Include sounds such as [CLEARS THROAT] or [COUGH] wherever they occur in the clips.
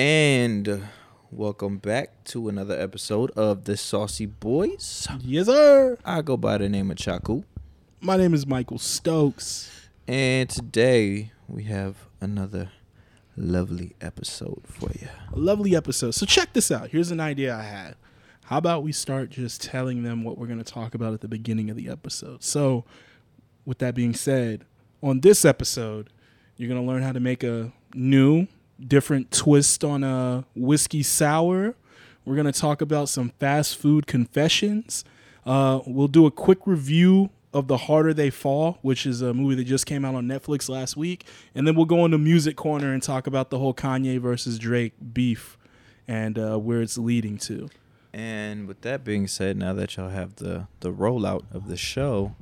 And welcome back to another episode of the Saucy Boys. Yes, sir. I go by the name of Chaku. My name is Michael Stokes. And today we have another lovely episode for you. A lovely episode. So check this out. Here's an idea I had. How about we start just telling them what we're going to talk about at the beginning of the episode? So, with that being said, on this episode, you're going to learn how to make a new, different twist on a whiskey sour. We're going to talk about some fast food confessions. Uh, we'll do a quick review of The Harder They Fall, which is a movie that just came out on Netflix last week. And then we'll go into Music Corner and talk about the whole Kanye versus Drake beef and uh, where it's leading to. And with that being said, now that y'all have the the rollout of the show,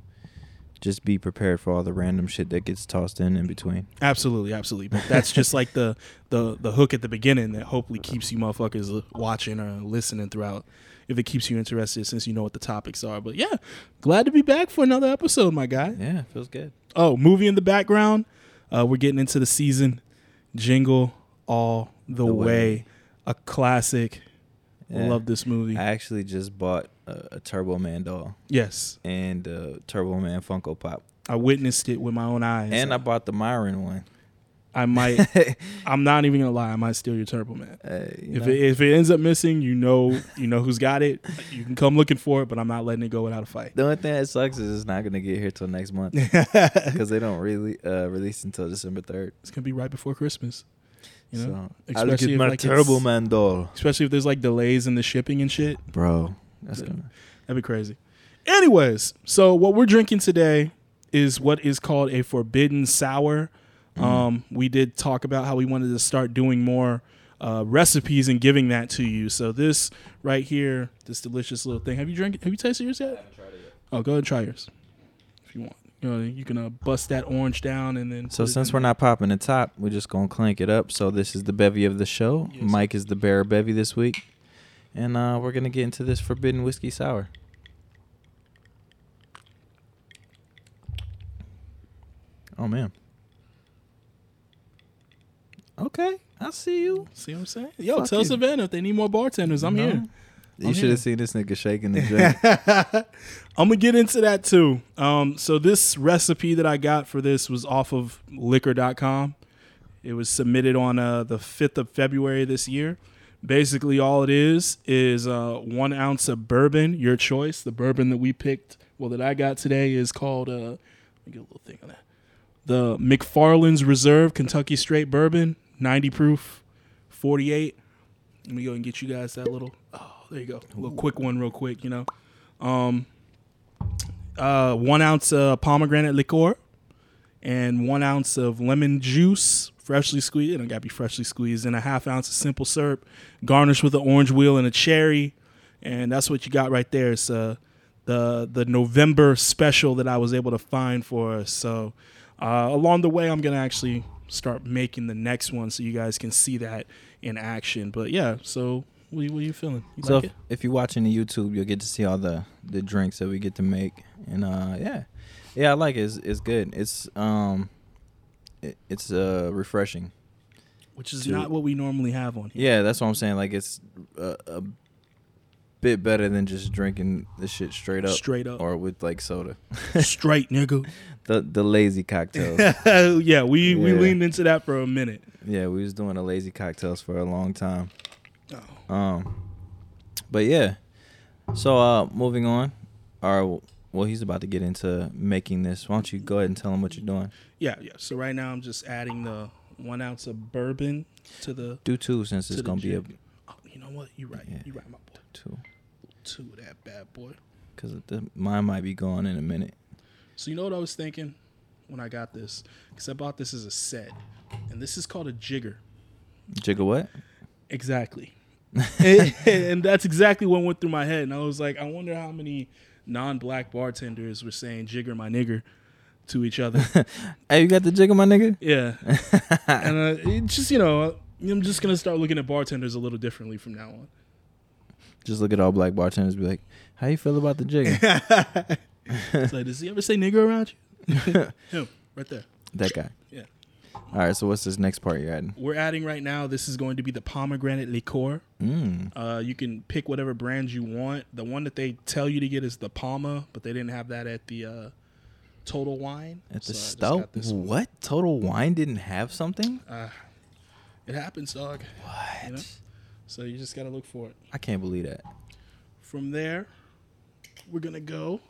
just be prepared for all the random shit that gets tossed in in between. Absolutely, absolutely. But that's just like the the the hook at the beginning that hopefully keeps you motherfuckers watching or listening throughout. If it keeps you interested, since you know what the topics are. But yeah, glad to be back for another episode, my guy. Yeah, feels good. Oh, movie in the background. Uh, we're getting into the season. Jingle all the, The way. Way. A classic. Yeah. Love this movie. I actually just bought a, a Turbo Man doll yes, and a Turbo Man Funko Pop, I witnessed it with my own eyes. and I bought the Myron one. I might. [LAUGHS] I'm not even gonna lie. I might steal your Turbo Man. Uh, you If know? it, if it ends up missing, you know you know who's got it. You can come looking for it, but I'm not letting it go without a fight. The only thing that sucks is it's not gonna get here till next month [LAUGHS] because they don't really uh, release until December third. It's gonna be right before Christmas. You know, so I'll get my like, Turbo Man doll, especially if there's like delays in the shipping and shit. bro. That's Yeah. gonna. That'd be crazy. Anyways, so what we're drinking today is what is called a forbidden sour. Mm. Um, we did talk about how we wanted to start doing more uh, recipes and giving that to you. So this right here, this delicious little thing. Have you drank? Have you tasted yours yet? I haven't tried it yet. Oh, go ahead and try yours if you want. You know, you can uh, bust that orange down and then. So since we're not popping the top, we're just gonna clank it up. So this is the bevy of the show. Yes. Mike is the bearer bevy this week, and uh, we're gonna get into this forbidden whiskey sour. Oh man. Okay, I see you. see what I'm saying? Yo, Fuck tell you. Savannah if they need more bartenders. I'm No. here. You should here. have seen this nigga shaking the [LAUGHS] drink. I'm gonna get into that too. Um, so this recipe that I got for this was off of liquor.com. It was submitted on uh, the 5th of February this year. Basically, all it is is uh, one ounce of bourbon, your choice. The bourbon that we picked, well, that I got today is called. Uh, let me get a little thing on that. The McFarland's Reserve Kentucky Straight Bourbon, 90 proof, 48. Let me go and get you guys that little. Oh, there you go. A little quick one, real quick. You know, um, uh, one ounce of pomegranate liqueur, and one ounce of lemon juice, freshly squeezed. It don't gotta be freshly squeezed, and a half ounce of simple syrup, garnished with an orange wheel and a cherry, and that's what you got right there. It's uh, the the November special that I was able to find for us. So uh, along the way, I'm gonna actually start making the next one so you guys can see that in action. But yeah, so what, are- what are you feeling? You so like if, if you're watching the YouTube, you'll get to see all the the drinks that we get to make, and uh, yeah, yeah, I like it. It's, it's good. It's um, it, it's uh refreshing. Which is to- not what we normally have on here. Yeah, that's what I'm saying. Like it's a, a bit better than just drinking the shit straight up Straight up, or with like soda. [LAUGHS] straight nigga. The the lazy cocktails. [LAUGHS] yeah, we we leaned into that for a minute. yeah, we was doing the lazy cocktails for a long time. Oh. Um, but yeah. So uh, moving on. Or well, he's about to get into making this. Why don't you go ahead and tell him what you're doing? Yeah, yeah. So right now I'm just adding the one ounce of bourbon to the. Do two since it's gonna be a. Oh, you know what? You're right. Yeah. You're right, my boy. two Two of that bad boy. because mine might be gone in a minute. So you know what I was thinking when I got this? Because I bought this as a set, and this is called a jigger. Jigger what? Exactly. [LAUGHS] and, and that's exactly what went through my head. And I was like, I wonder how many non-black bartenders were saying "jigger my nigger" to each other. [LAUGHS] Hey, you got the jigger my nigga? yeah, [LAUGHS] and uh, it just you know, I'm just gonna start looking at bartenders a little differently from now on. Just look at all black bartenders. Be like, how you feel about the jigger?" [LAUGHS] It's like, does he ever say nigger around you? Him, right there. that guy. Yeah. All right, so what's this next part you're adding? We're adding right now. This is going to be the pomegranate liqueur. Mm. Uh, you can pick whatever brand you want. The one that they tell you to get is the PAMA, but they didn't have that at the uh, Total Wine. At the So stout? got. What? Total Wine didn't have something? Uh, it happens, dog. What? You know? So you just gotta look for it. I can't believe that. From there, we're gonna go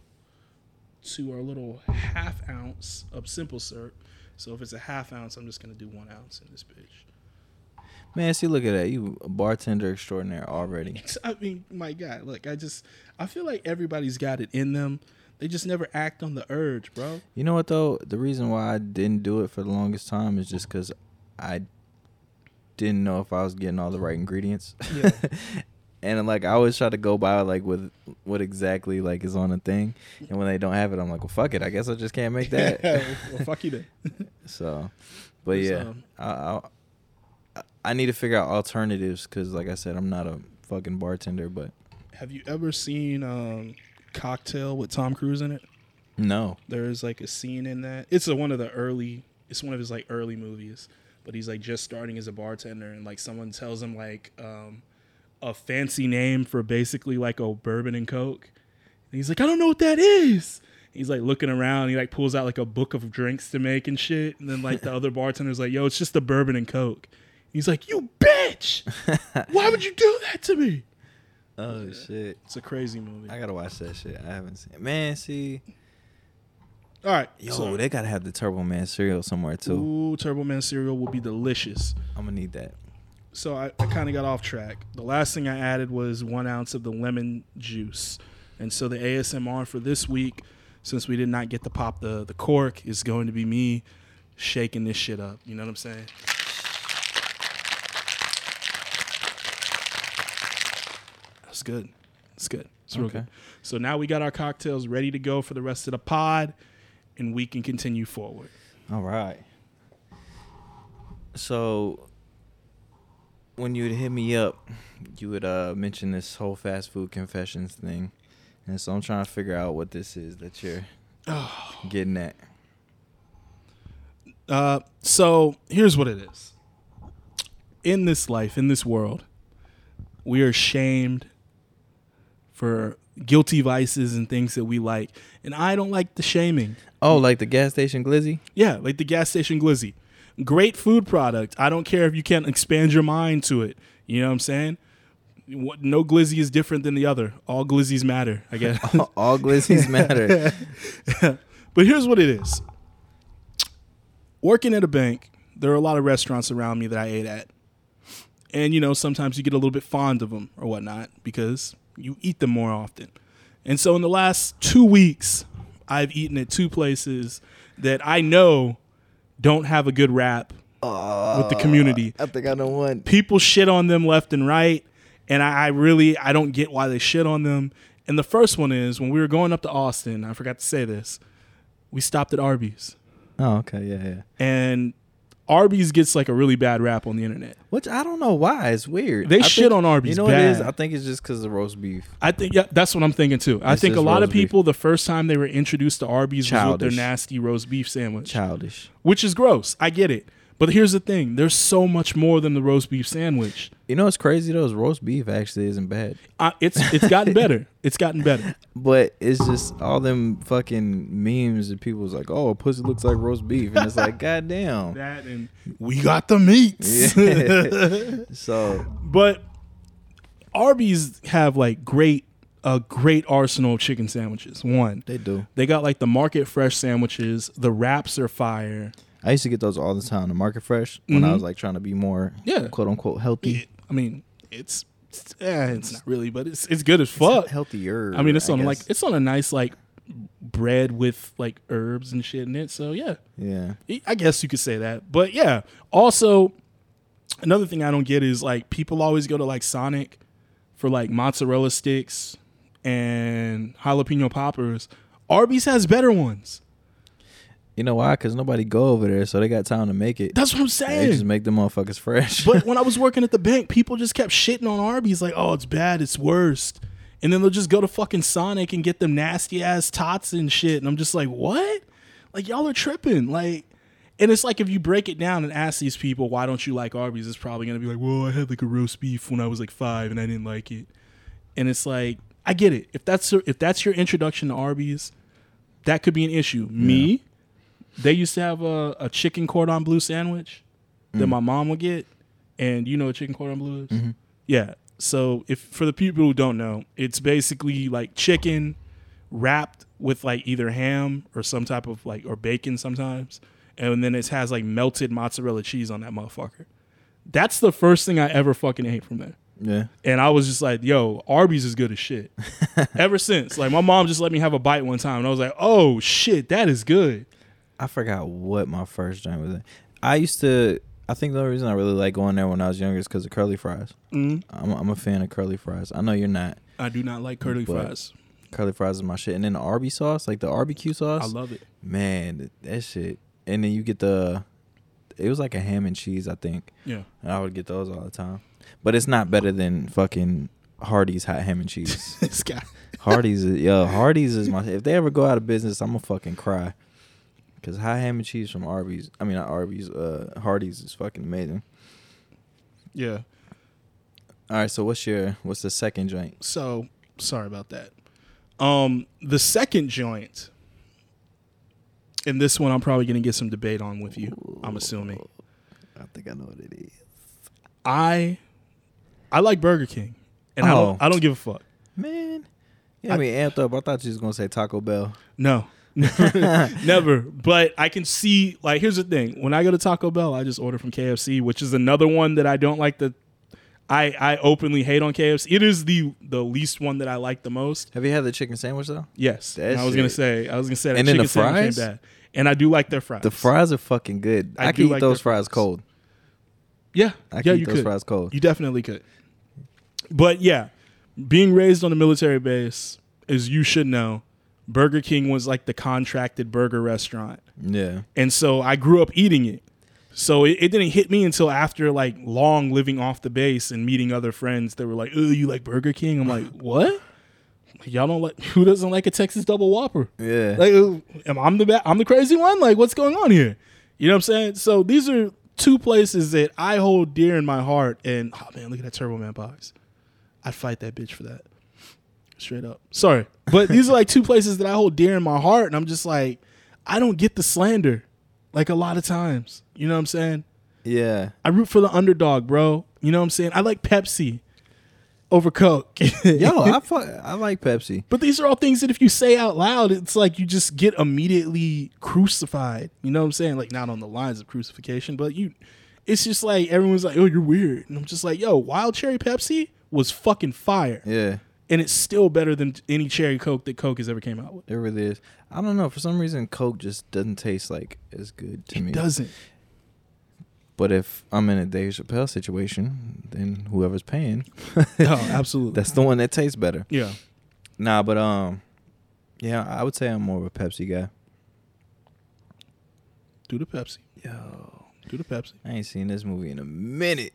to our little half ounce of simple syrup. So if it's a half ounce, I'm just gonna do one ounce in this bitch. Man, see, look at that. You a bartender extraordinaire already. [LAUGHS] I mean, my God, look, I just I feel like everybody's got it in them. They just never act on the urge, bro. You know what though? The reason why I didn't do it for the longest time is just because I didn't know if I was getting all the right ingredients. Yeah. [LAUGHS] and like I always try to go by like with what exactly like is on the thing, and when they don't have it, I'm like, well, fuck it. I guess I just can't make that. [LAUGHS] well, fuck you then. [LAUGHS] so, but yeah, So- I, I I need to figure out alternatives because, like I said, I'm not a fucking bartender. But Have you ever seen um, Cocktail with Tom Cruise in it? no, There is like a scene in that. It's a, one of the early. It's one of his like early movies, but he's like just starting as a bartender, and like someone tells him like um, a fancy name for basically like a bourbon and coke. And he's like, I don't know what that is. He's like looking around. He like pulls out like a book of drinks to make and shit. And then like the other bartender's like, Yo, it's just a bourbon and coke. He's like, You bitch! [LAUGHS] Why would you do that to me? oh shit, It's a crazy movie. I gotta watch that shit. I haven't seen. it. Man, see, All right, yo, so- they gotta have the Turbo Man cereal somewhere too. Ooh, Turbo Man cereal will be delicious. I'm gonna need that. So I, I kind of got off track. The last thing I added was one ounce of the lemon juice. And so the ASMR for this week, since we did not get to pop the, the cork, is going to be me shaking this shit up. You know what I'm saying? That's good. It's good. It's real Okay. good. So now we got our cocktails ready to go for the rest of the pod, and we can continue forward. All right. So when you would hit me up, you would uh mention this whole fast food confessions thing. And so I'm trying to figure out what this is that you're [SIGHS] getting at. Uh, so here's what it is. In this life, in this world, we are shamed for guilty vices and things that we like. And I don't like the shaming. Oh, like the gas station glizzy? Yeah, like the gas station glizzy. Great food product. I don't care if you can't expand your mind to it. You know what I'm saying? What, no glizzy is different than the other. All glizzies matter, I guess. [LAUGHS] All glizzies matter. [LAUGHS] but here's what it is working at a bank, there are a lot of restaurants around me that I ate at. And, you know, sometimes you get a little bit fond of them or whatnot because you eat them more often. And so in the last two weeks, I've eaten at two places that I know don't have a good rap with the community uh, I think I know one. people shit on them left and right and I, I really i don't get why they shit on them and the first one is when we were going up to austin i forgot to say this we stopped at arby's Oh, okay, yeah, yeah. and arby's gets like a really bad rap on the internet Which I don't know why. It's weird. They I shit think- on Arby's You know what it is? I think it's just because of roast beef. i think yeah, that's what i'm thinking too i think a lot of roast beef. people the first time they were introduced to arby's was with their nasty roast beef sandwich Childish. which is gross i get it but here's the thing there's so much more than the roast beef sandwich You know what's crazy though? Is roast beef actually isn't bad. uh, it's it's gotten better it's gotten better [LAUGHS] But it's just all them fucking memes and people's like, oh, a pussy looks like roast beef. And it's like, [LAUGHS] goddamn. that and we got the meats. Yeah. [LAUGHS] so, but Arby's have like great a great arsenal of chicken sandwiches. One, they do. they got like the market fresh sandwiches. The wraps are fire. I used to get those all the time. The Market Fresh when I Mhm. was like trying to be more, Yeah. quote unquote, healthy. It- I mean, it's it's, eh, it's not really, but it's it's good as fuck. healthier. I mean, it's on like it's on a nice like bread with like herbs and shit in it. So yeah, yeah. I guess you could say that. But yeah, also another thing I don't get is like people always go to like Sonic for like mozzarella sticks and jalapeno poppers. Arby's has better ones. You know why? Because nobody go over there, so they got time to make it. That's what I'm saying. They just make the motherfuckers fresh. but [LAUGHS] when I was working at the bank, people just kept shitting on Arby's like, "Oh, it's bad, it's worst." And then they'll just go to fucking Sonic and get them nasty ass tots and shit. And I'm just like, "What?" Like y'all are tripping. Like And it's like if you break it down and ask these people why don't you like Arby's, it's probably gonna be like, well, I had like a roast beef when I was like five and I didn't like it. And it's like I get it. If that's if that's your introduction to Arby's, that could be an issue. Me, they used to have a, a chicken cordon bleu sandwich that mm. my mom would get, and you know what chicken cordon bleu is? Mm-hmm. Yeah. So if for the people who don't know, it's basically like chicken wrapped with like either ham or some type of like or bacon sometimes, and then it has like melted mozzarella cheese on that motherfucker. That's the first thing I ever fucking ate from there. Yeah. And I was just like, yo, Arby's is good as shit. [LAUGHS] Ever since. Like my mom just let me have a bite one time and I was like, oh shit, that is good. I forgot what my first joint was. I used to. I think the only reason I really like going there when I was younger is because of curly fries. Mm. I'm, I'm a fan of curly fries. I know you're not. I do not like curly fries. Curly fries is my shit. And then the Arby sauce, like the barbecue sauce. I love it. Man, that shit. And then you get the. It was like a ham and cheese, I think. Yeah. And I would get those all the time. But it's not better than fucking Hardee's hot ham and cheese. [LAUGHS] this guy. Hardee's, yo, Hardee's is my. If they ever go out of business, I'm gonna fucking cry. Cause high ham and cheese from Arby's, I mean not Arby's, uh, Hardee's is fucking amazing. Yeah. All right, so what's your what's the second joint? So sorry about that. Um, the second joint, and this one I'm probably gonna get some debate on with you. I'm assuming. I think I know what it is. I I like Burger King, and I Oh. don't I don't give a fuck. Man, yeah, I mean amped up. I thought you was gonna say Taco Bell. No. Never, [LAUGHS] never. But I can see like here's the thing. When I go to Taco Bell, I just order from KFC, which is another one that I don't like the I I openly hate on KFC. It is the the least one that I like the most. Have you had the chicken sandwich though? Yes. That I was gonna say I was gonna say that And then chicken the sandwich ain't fries? bad. And I do like their fries. The fries are fucking good. I I, can eat like those fries fries. cold. Yeah. I yeah, can eat you those could. fries cold. You definitely could. But yeah, being raised on a military base, as you should know, Burger King was like the contracted burger restaurant. Yeah. And so I grew up eating it. So it, it didn't hit me until after like long living off the base and meeting other friends that were like, "Oh, you like Burger King?" I'm like, [LAUGHS] "What? Y'all don't like? [LAUGHS] Who doesn't like a Texas Double Whopper? Yeah. Like, am I'm the ba- I'm the crazy one? Like, what's going on here? You know what I'm saying? So these are two places that I hold dear in my heart. And oh man, look at that Turbo Man box. I'd fight that bitch for that. Straight up. Sorry, but these are like two places that I hold dear in my heart, and I'm just like, I don't get the slander, like a lot of times. You know what I'm saying? yeah. I root for the underdog, bro. You know what I'm saying? I like Pepsi over Coke. [LAUGHS] Yo, I [LAUGHS] fuck, I like Pepsi. But these are all things that if you say out loud, it's like you just get immediately crucified. You know what I'm saying? Like not on the lines of crucifixion, but you it's just like everyone's like, "Oh, you're weird." And I'm just like, "Yo, Wild Cherry Pepsi was fucking fire." Yeah. And it's still better than any cherry Coke that Coke has ever came out with. It really is. I don't know. For some reason, Coke just doesn't taste like as good to me. It doesn't. But if I'm in a Dave Chappelle situation, then whoever's paying, No, [LAUGHS] [LAUGHS] absolutely. that's the one that tastes better. yeah. Nah, but um, yeah, I would say I'm more of a Pepsi guy. Do the Pepsi. Yo, Do the Pepsi. I ain't seen this movie in a minute.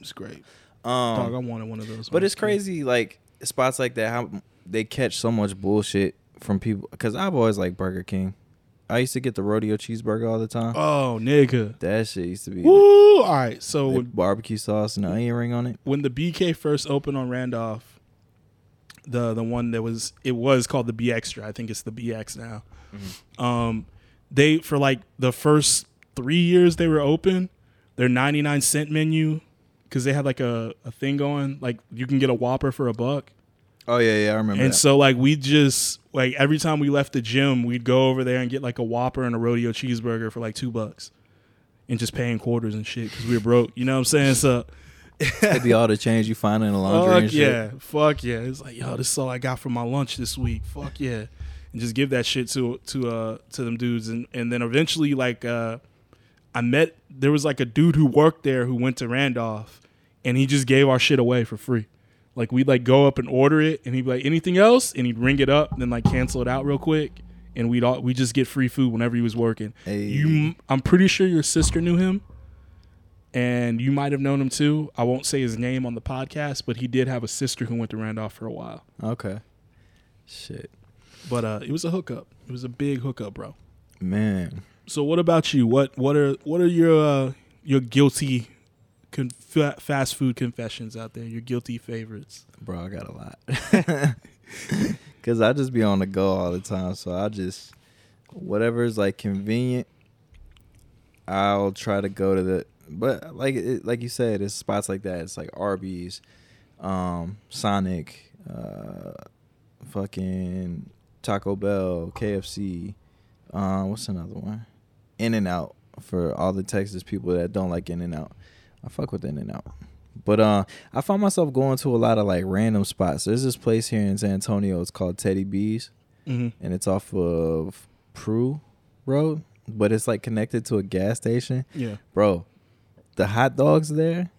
It's great. Um, Dog, I wanted one of those. But it's crazy, like spots like that, how they catch so much bullshit from people. Because I've always liked Burger King. I used to get the rodeo cheeseburger all the time. Oh, nigga. That shit used to be Woo! All right. So when barbecue sauce and the onion ring on it. when the BK first opened on Randolph, the the one that was it was called the B Extra. I think it's the BX now. Um, they for like the first three years they were open, their ninety nine cent menu because they had like a, a thing going like you can get a Whopper for a buck. Oh yeah, yeah, I remember. And that. so like we just like every time we left the gym, we'd go over there and get like a Whopper and a rodeo cheeseburger for like two bucks, and just paying quarters and shit because we were broke. You know what I'm saying? So [LAUGHS] It'd be all the change you find in the laundry fuck and shit. yeah, fuck yeah. It's like yo, this is all I got for my lunch this week. Fuck yeah, and just give that shit to to uh to them dudes, and and then eventually like uh I met there was like a dude who worked there who went to Randolph, and he just gave our shit away for free. Like we'd like go up and order it, and he'd be like anything else, and he'd ring it up, and then like cancel it out real quick, and we'd all we just get free food whenever he was working. Hey. You, I'm pretty sure your sister knew him, and you might have known him too. I won't say his name on the podcast, but he did have a sister who went to Randolph for a while. Okay. Shit, But uh, it was a hookup. It was a big hookup, bro. man. So what about you? What what are what are your uh, your guilty con- fa- fast food confessions out there? Your guilty favorites? Bro, I got a lot. [LAUGHS] Cause I just be on the go all the time, so I just whatever is like convenient. I'll try to go to the, but like it, like you said, it's spots like that. It's like Arby's, um, Sonic, uh, fucking Taco Bell, KFC. Um, what's another one? In and Out for all the Texas people that don't like In and Out. I fuck with In and Out. But uh, I found myself going to a lot of like random spots. There's this place here in San Antonio. It's called Teddy B's, Mm-hmm. and it's off of Prue Road, but it's like connected to a gas station. Yeah. Bro, the hot dogs there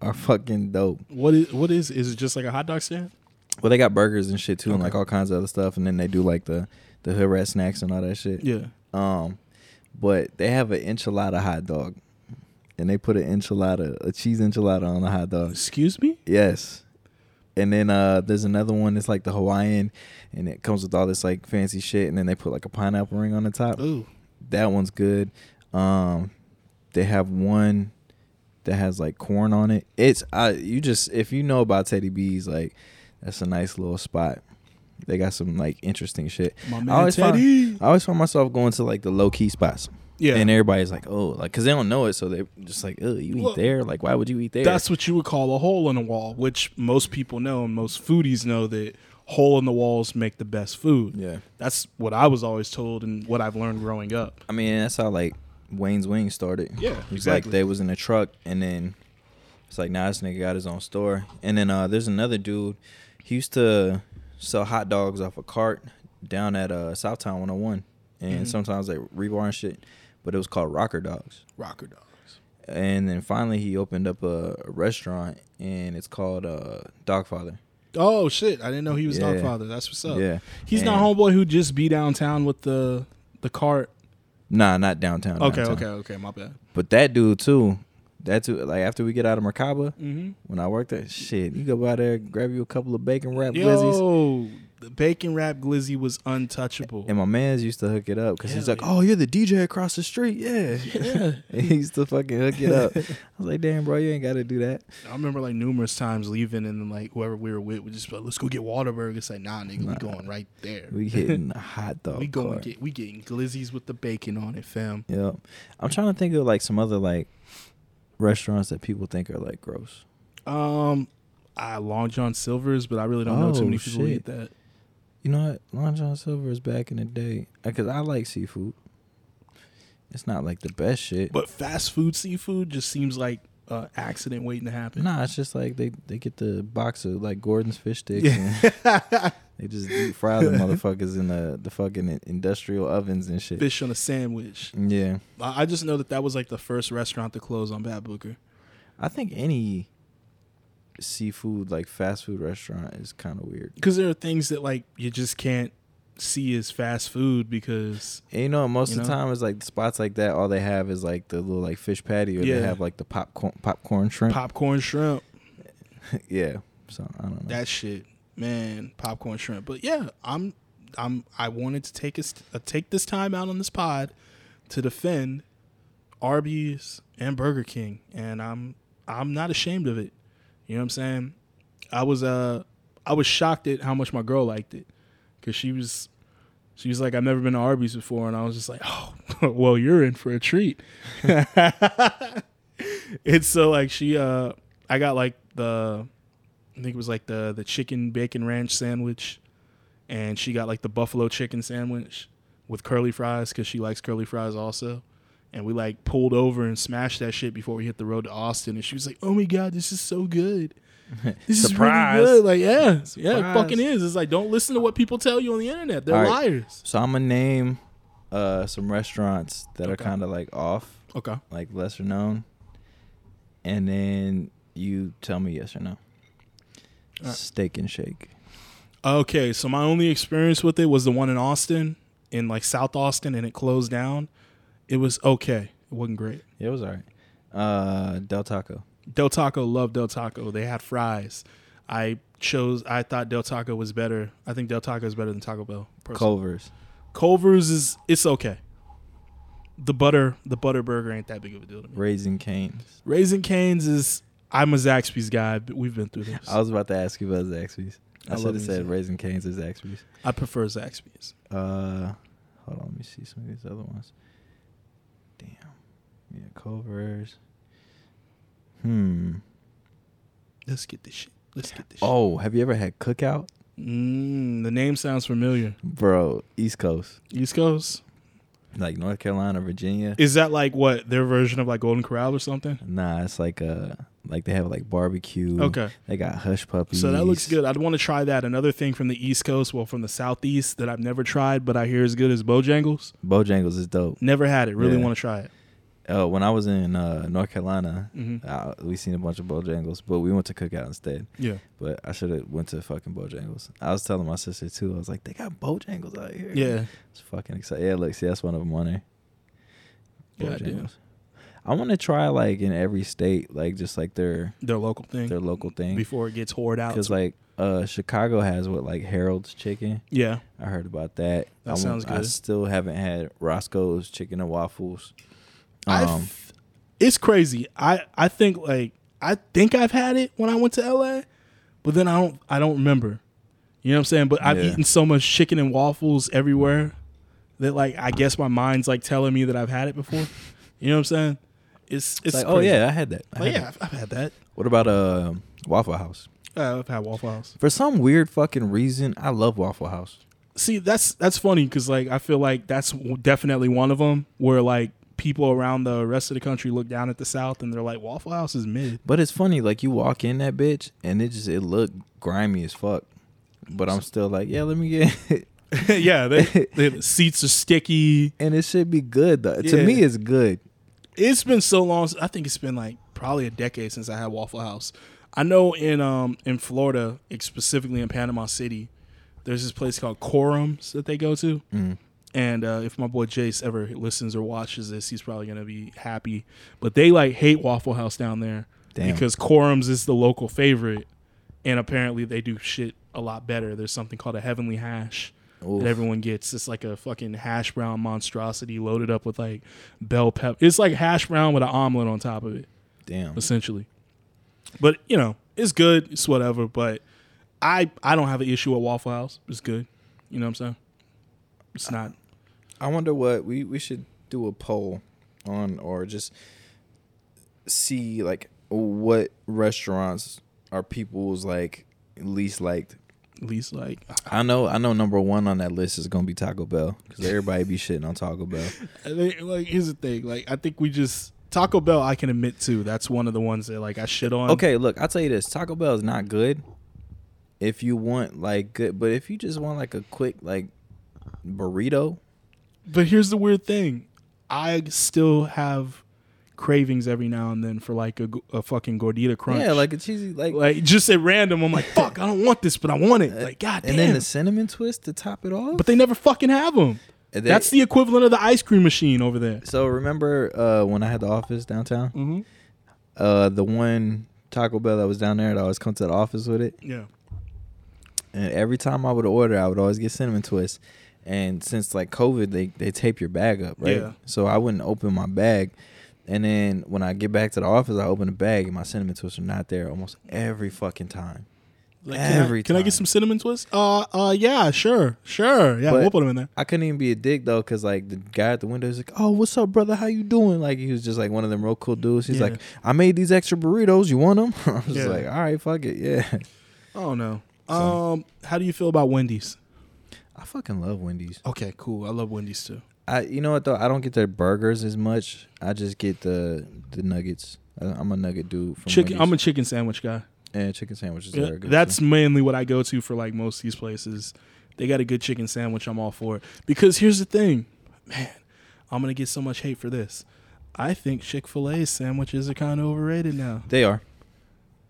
are fucking dope. What is what is is it just like a hot dog stand? Well, they got burgers and shit too, and like all kinds of other stuff, and then they do like the the hood rat snacks and all that shit. Yeah. Um, but they have an enchilada hot dog, and they put an enchilada, a cheese enchilada on the hot dog. Excuse me? Yes. And then uh there's another one that's like the Hawaiian and it comes with all this like fancy shit and then they put like a pineapple ring on the top. Ooh. That one's good. Um they have one that has like corn on it. It's I you just if you know about Teddy B's like that's a nice little spot. They got some like interesting shit. My I always Teddy. find I always find myself going to like the low key spots. yeah. And everybody's like, "Oh, like cuz they don't know it so they're just like, "Oh, you eat Well, there? Like why would you eat there?" That's what you would call a hole in the wall, which most people know and most foodies know that hole in the walls make the best food. yeah. That's what I was always told and what I've learned growing up. I mean, that's how like Wayne's Wings started. Yeah, It was exactly. like they was in a truck, and then it's like now this nigga got his own store. And then uh, there's another dude. He used to sell hot dogs off a cart down at uh, Southtown 101, and Mhm. sometimes they rebar and shit. But it was called Rocker Dogs. Rocker dogs. And then finally he opened up a, a restaurant, and it's called uh, Dogfather. Oh shit! I didn't know he was Yeah. Dogfather. That's what's up. Yeah, He's not homeboy who just be downtown with the the cart. Nah, not downtown. Okay, downtown. okay, okay. My bad. But that dude too. That too. Like after we get out of Merkaba, Mm-hmm. when I worked there, shit, you go by there, grab you a couple of bacon wrap glizzies. Yo, the bacon wrap glizzy was untouchable. And my man's used to hook it up because he's like. "Oh, you're the DJ across the street, yeah." Yeah. [LAUGHS] He used to fucking hook it up. I was like, "Damn, bro, you ain't got to do that." I remember like numerous times leaving and then like whoever we were with would just be like, let's go get Whataburger. It's like, nah, nigga, we going right there. We [LAUGHS] hitting hot dog. we going get we getting glizzies with the bacon on it, fam. Yep. I'm trying to think of like some other like restaurants that people think are like gross. Um, I Long John Silver's, but I really don't know too Oh, many people who eat that. You know what? Long John Silver is back in the day because I like seafood. It's not like the best shit. But fast food seafood just seems like uh, accident waiting to happen. Nah, it's just like they they get the box of like Gorton's fish sticks Yeah. and [LAUGHS] they just deep fry the motherfuckers in the the fucking industrial ovens and shit. Fish on a sandwich. Yeah, I I just know that that was like the first restaurant to close on Bad Booker. I think any seafood like fast food restaurant is kind of weird. Because there are things that like you just can't see as fast food because And you know, most You of the time it's like spots like that. All they have is like the little like fish patty, or Yeah. they have like the popcorn popcorn shrimp. popcorn shrimp, [LAUGHS] yeah, so I don't know. that shit, man, popcorn shrimp. But yeah, I'm I'm I wanted to take us uh, take this time out on this pod to defend Arby's and Burger King, and I'm I'm not ashamed of it. You know what I'm saying? I was uh I was shocked at how much my girl liked it because she was she was like I've never been to Arby's before, and I was just like, oh, [LAUGHS] well, you're in for a treat. [LAUGHS] it's so like she uh I got like the I think it was like the the chicken bacon ranch sandwich, and she got like the buffalo chicken sandwich with curly fries because she likes curly fries also. And we like pulled over and smashed that shit before we hit the road to Austin. And she was like, "Oh my god, this is so good! [LAUGHS] This Surprise. is really good!" Like, yeah, yeah, it fucking is. It's like don't listen to what people tell you on the internet. They're All right. liars. So I'm gonna name uh some restaurants that are kind of like off, Okay. like lesser known, and then you tell me yes or no. Alright. Steak and Shake. Okay, so my only experience with it was the one in Austin, in like South Austin, and it closed down. It was okay. It wasn't great. It was alright. Uh, Del Taco. Del Taco loved Del Taco. They had fries. I chose. I thought Del Taco was better. I think Del Taco is better than Taco Bell. personally. Culver's. Culver's is it's okay. the butter the butter burger ain't that big of a deal to me. Raising Canes. Raising Canes is I'm a Zaxby's guy, but we've been through this. I was about to ask you about Zaxby's. I I, should have said. Raising Canes or Zaxby's. I prefer Zaxby's. Uh, hold on, let me see some of these other ones. Damn. Yeah, Culver's. Hmm. Let's get this shit. Let's get this Oh, have you ever had Cookout? Mm, the name sounds familiar. Bro, East Coast. East Coast. Like North Carolina, Virginia. Is that like what their version of like Golden Corral or something? Nah, it's like uh like they have like barbecue. Okay. They got hush puppies. So that looks good. I'd want to try that. Another thing from the East Coast, well, from the Southeast that I've never tried, but I hear is good is Bojangles. Bojangles is dope. Never had it. Really Yeah. want to try it. Oh, when I was in uh, North Carolina, hmm uh, we seen a bunch of Bojangles, but we went to Cookout instead. Yeah. But I should have went to fucking Bojangles. I was telling my sister too. I was like, they got Bojangles out here. Yeah. It's fucking exciting. Yeah, look, see, that's one of them on there. Yeah, I. Bojangles. I want to try like in every state, like just like their Their local thing. their local thing. before it gets hoard out. Because like uh, Chicago has what like Harold's Chicken. yeah. I heard about that. That I sounds I still haven't had Roscoe's Chicken and Waffles. Um, it's crazy. I I think like I think I've had it when I went to LA, but then I don't I don't remember. You know what I'm saying? But I've Yeah. eaten so much chicken and waffles everywhere that like I guess my mind's like telling me that I've had it before. You know what I'm saying? It's it's, it's like, oh yeah, I had that. I Like, had yeah, that. I've, I've had that. What about uh, Waffle House? Uh, I've had Waffle House. For some weird fucking reason, I love Waffle House. See, that's that's funny because like I feel like that's definitely one of them where like people around the rest of the country look down at the South and they're like Waffle House is mid. But it's funny, like you walk in that bitch and it just it looked grimy as fuck. But I'm still like, yeah, let me get it. [LAUGHS] yeah, they, they, the [LAUGHS] seats are sticky. and it should be good though. Yeah. To me, it's good. It's been so long. I think it's been like probably a decade since I had Waffle House. I know in um in Florida, specifically in Panama City, there's this place called Quorums that they go to. Mm. And uh, if my boy Jace ever listens or watches this, he's probably gonna be happy. But they like hate Waffle House down there Damn. because Quorums is the local favorite, and apparently they do shit a lot better. There's something called a Heavenly Hash Oof. that everyone gets. It's like a fucking hash brown monstrosity loaded up with like bell pepper. It's like hash brown with an omelet on top of it, Damn. essentially. But you know, it's good. It's whatever. But I I don't have an issue with Waffle House. It's good. You know what I'm saying? It's not. I wonder what we we should do a poll on or just see like what restaurants are people's like least liked. Least like I know I know number one on that list is gonna be Taco Bell because everybody be shitting on Taco Bell. [LAUGHS] I think, like here's the thing. Like I think we just Taco Bell. I can admit to that's one of the ones that like I shit on. Okay, look, I'll tell you this: Taco Bell is not good. If you want like good, but if you just want like a quick like burrito, But here's the weird thing. I still have cravings every now and then for like a fucking gordita crunch. yeah, like a cheesy like, like just at random. I'm like, fuck, I don't want this, but I want it. Like, god damn. and then the cinnamon twist to top it off. but they never fucking have them. Then- That's the equivalent of the ice cream machine over there. so remember uh, when I had the office downtown, Mm-hmm. uh, the one Taco Bell that was down there that always come to the office with it, Yeah. and every time I would order, I would always get cinnamon twist. And since like COVID, they they tape your bag up, right? Yeah. So I wouldn't open my bag. And then when I get back to the office, I open the bag and my cinnamon twists are not there almost every fucking time. Like, can, I, Every can I get some cinnamon twist? Uh, uh, yeah, sure, sure. Yeah, But- we'll put them in there. I couldn't even be a dick though, cause like the guy at the window is like, "Oh, what's up, brother? How you doing?" Like he was just like one of them real cool dudes. He's Yeah. like, "I made these extra burritos. You want them?" [LAUGHS] I was Yeah. like, "All right, fuck it, yeah." Oh no. So- Um, how do you feel about Wendy's? I fucking love Wendy's. Okay, cool. I love Wendy's too. I, you know what though? I don't get their burgers as much. I just get the the nuggets. I, I'm a nugget dude. From Chicken. I'm a chicken sandwich guy. and chicken sandwiches. Yeah, are good that's too. mainly what I go to for like most of these places. They got a good chicken sandwich. I'm all for it. Because here's the thing, man, I'm gonna get so much hate for this. I think Chick Fil A sandwiches are kind of overrated now, they are.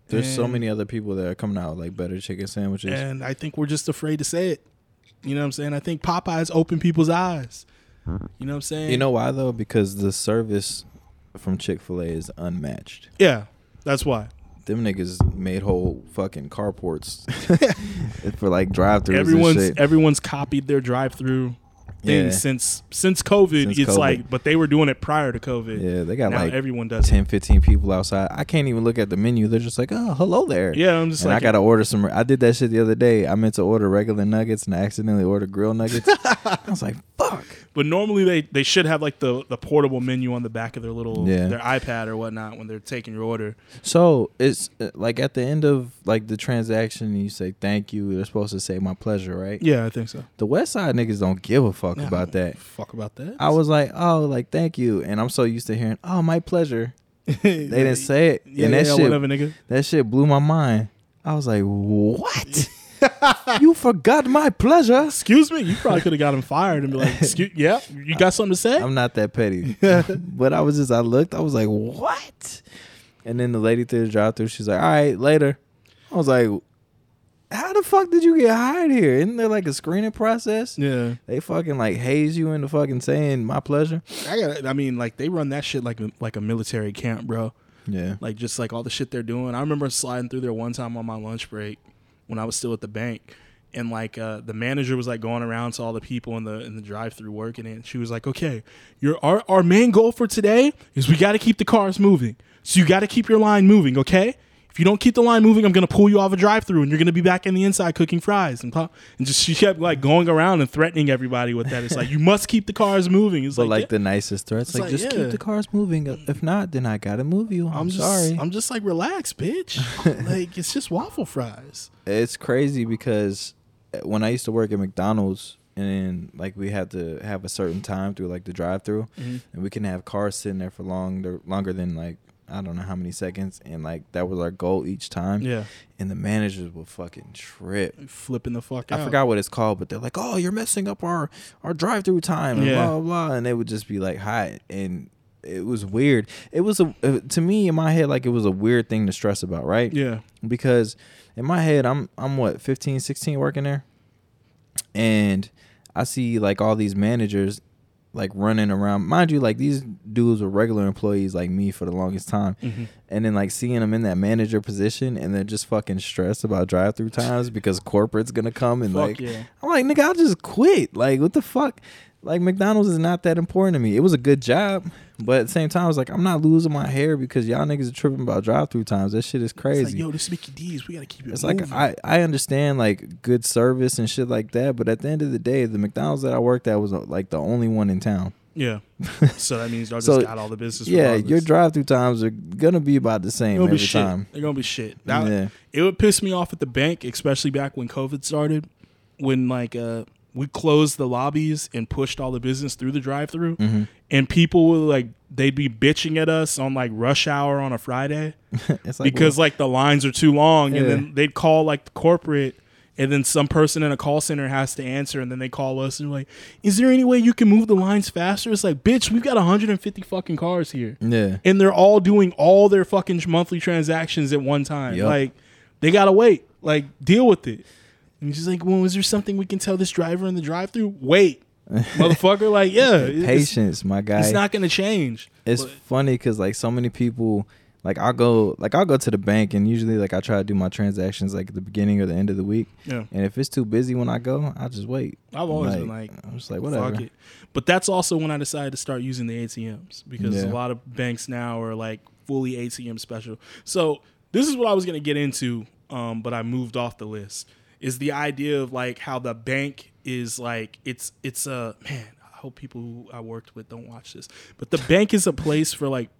There's so many other people that are coming out with like better chicken sandwiches. and I think we're just afraid to say it. You know what I'm saying? I think Popeyes open people's eyes. You know what I'm saying? you know why though? Because the service from Chick Fil A is unmatched. Yeah, that's why. Them niggas made whole fucking carports [LAUGHS] for like drive-throughs and Everyone's shit. everyone's copied their drive-through. Thing Yeah. since since COVID. Since it's COVID. like, but they were doing it prior to COVID. Yeah, they got now like everyone does. it. 10, 15 people outside. I can't even look at the menu. They're just like, oh, hello there. Yeah, I'm just and like, I gotta order some. I did that shit the other day. I meant to order regular nuggets and I accidentally ordered grilled nuggets. [LAUGHS] I was like, "Fuck!" but normally they they should have like the the portable menu on the back of their little Yeah. their iPad or whatnot when they're taking your order. So it's uh, like at the end of like the transaction, you say thank you. They're supposed to say my pleasure, right? Yeah, I think so. The West Side niggas don't give a fuck Yeah, about that. Fuck about that. I was like, oh, like thank you, and I'm so used to hearing, oh, my pleasure. [LAUGHS] They didn't say it, Yeah, and that yeah, shit, whatever, nigga. that shit blew my mind. I was like, what? [LAUGHS] you forgot my pleasure? Excuse me, you probably could have got him fired and be like, Excuse, [LAUGHS] "Yeah, you got something to say?" I'm not that petty. but I was just, I looked, I was like, what? And then the lady through the drive through, she's like, all right, later. I was like, how the fuck did you get hired here? Isn't there like a screening process? yeah, They fucking like haze you into fucking saying my pleasure. I got. I mean, like they run that shit like a, like a military camp, bro. Yeah. Like just like all the shit they're doing. I remember sliding through there one time on my lunch break when I was still at the bank. And like uh, the manager was like going around to all the people in the in the drive through working it. And she was like, "Okay, your our our main goal for today is we got to keep the cars moving. So you got to keep your line moving, okay? If you don't keep the line moving, I'm gonna pull you off a drive through, and you're gonna be back in the inside cooking fries and pop. And just she kept like going around and threatening everybody with that. It's like you must keep the cars moving. It's But like, like yeah. the nicest threats, It's like, like, just yeah. keep the cars moving. If not, then I gotta move you. I'm, I'm just sorry. I'm just like relax, bitch. [LAUGHS] like it's just waffle fries. it's crazy because eh, when I used to work at McDonald's and like we had to have a certain time through like the drive through mm-hmm. and we can have cars sitting there for longer longer than like I don't know how many seconds and like that was our goal each time Yeah, and the managers would fucking trip. flipping the fuck out. I forgot what it's called, but they're like, "Oh, you're messing up our our drive through time," and Yeah. blah blah blah, and they would just be like, "Hi," and it was weird. It was a uh, to me in my head like it was a weird thing to stress about, right? Yeah, because in my head I'm I'm what 15 16 working there and I see like all these managers like running around. Mind you like these dudes were regular employees like me for the longest time. Mhm. and then like seeing them in that manager position and they're just fucking stressed about drive through times [LAUGHS] because corporate's gonna come and fuck like yeah. I'm like nigga I'll just quit. Like what the fuck? Like McDonald's is not that important to me. It was a good job but at the same time I was like I'm not losing my hair because y'all niggas are tripping about drive through times that shit is crazy It's like, yo, this is Mickey D's. We gotta keep it. it's like. I, I understand like good service and shit like that, but at the end of the day, the McDonald's that I worked at was uh, like the only one in town. yeah. [LAUGHS] so that means y'all just got all the business. yeah, regardless. your drive through times are gonna be about the same every be shit. time. They're gonna be shit. That, yeah, It would piss me off at the bank, especially back when COVID started, when like uh we closed the lobbies and pushed all the business through the drive-through, Mhm. and people were like they'd be bitching at us on like rush hour on a Friday [LAUGHS] it's like because like the lines are too long, and then they'd call like the corporate. And then some person in a call center has to answer, and then they call us and like, "Is there any way you can move the lines faster?" It's like, "Bitch, we've got 150 fucking cars here." yeah, and they're all doing all their fucking monthly transactions at one time. Yup. Like they gotta wait. Like deal with it. And she's like, "Well, is there something we can tell this driver in the drive-through? Wait, [LAUGHS] motherfucker. Like, yeah, patience, my guy. it's not gonna change. it's But- funny because like so many people like i'll go like i'll go to the bank and usually like i try to do my transactions like at the beginning or the end of the week Yeah, and if it's too busy when i go i'll just wait I've always been like, i'm just like whatever. But that's also when I decided to start using the ATMs because Yeah. a lot of banks now are like fully ATM special. So this is what I was gonna get into, um, but I moved off the list. Is the idea of like how the bank is like it's it's a man. I hope people who I worked with don't watch this, but the bank is a place for like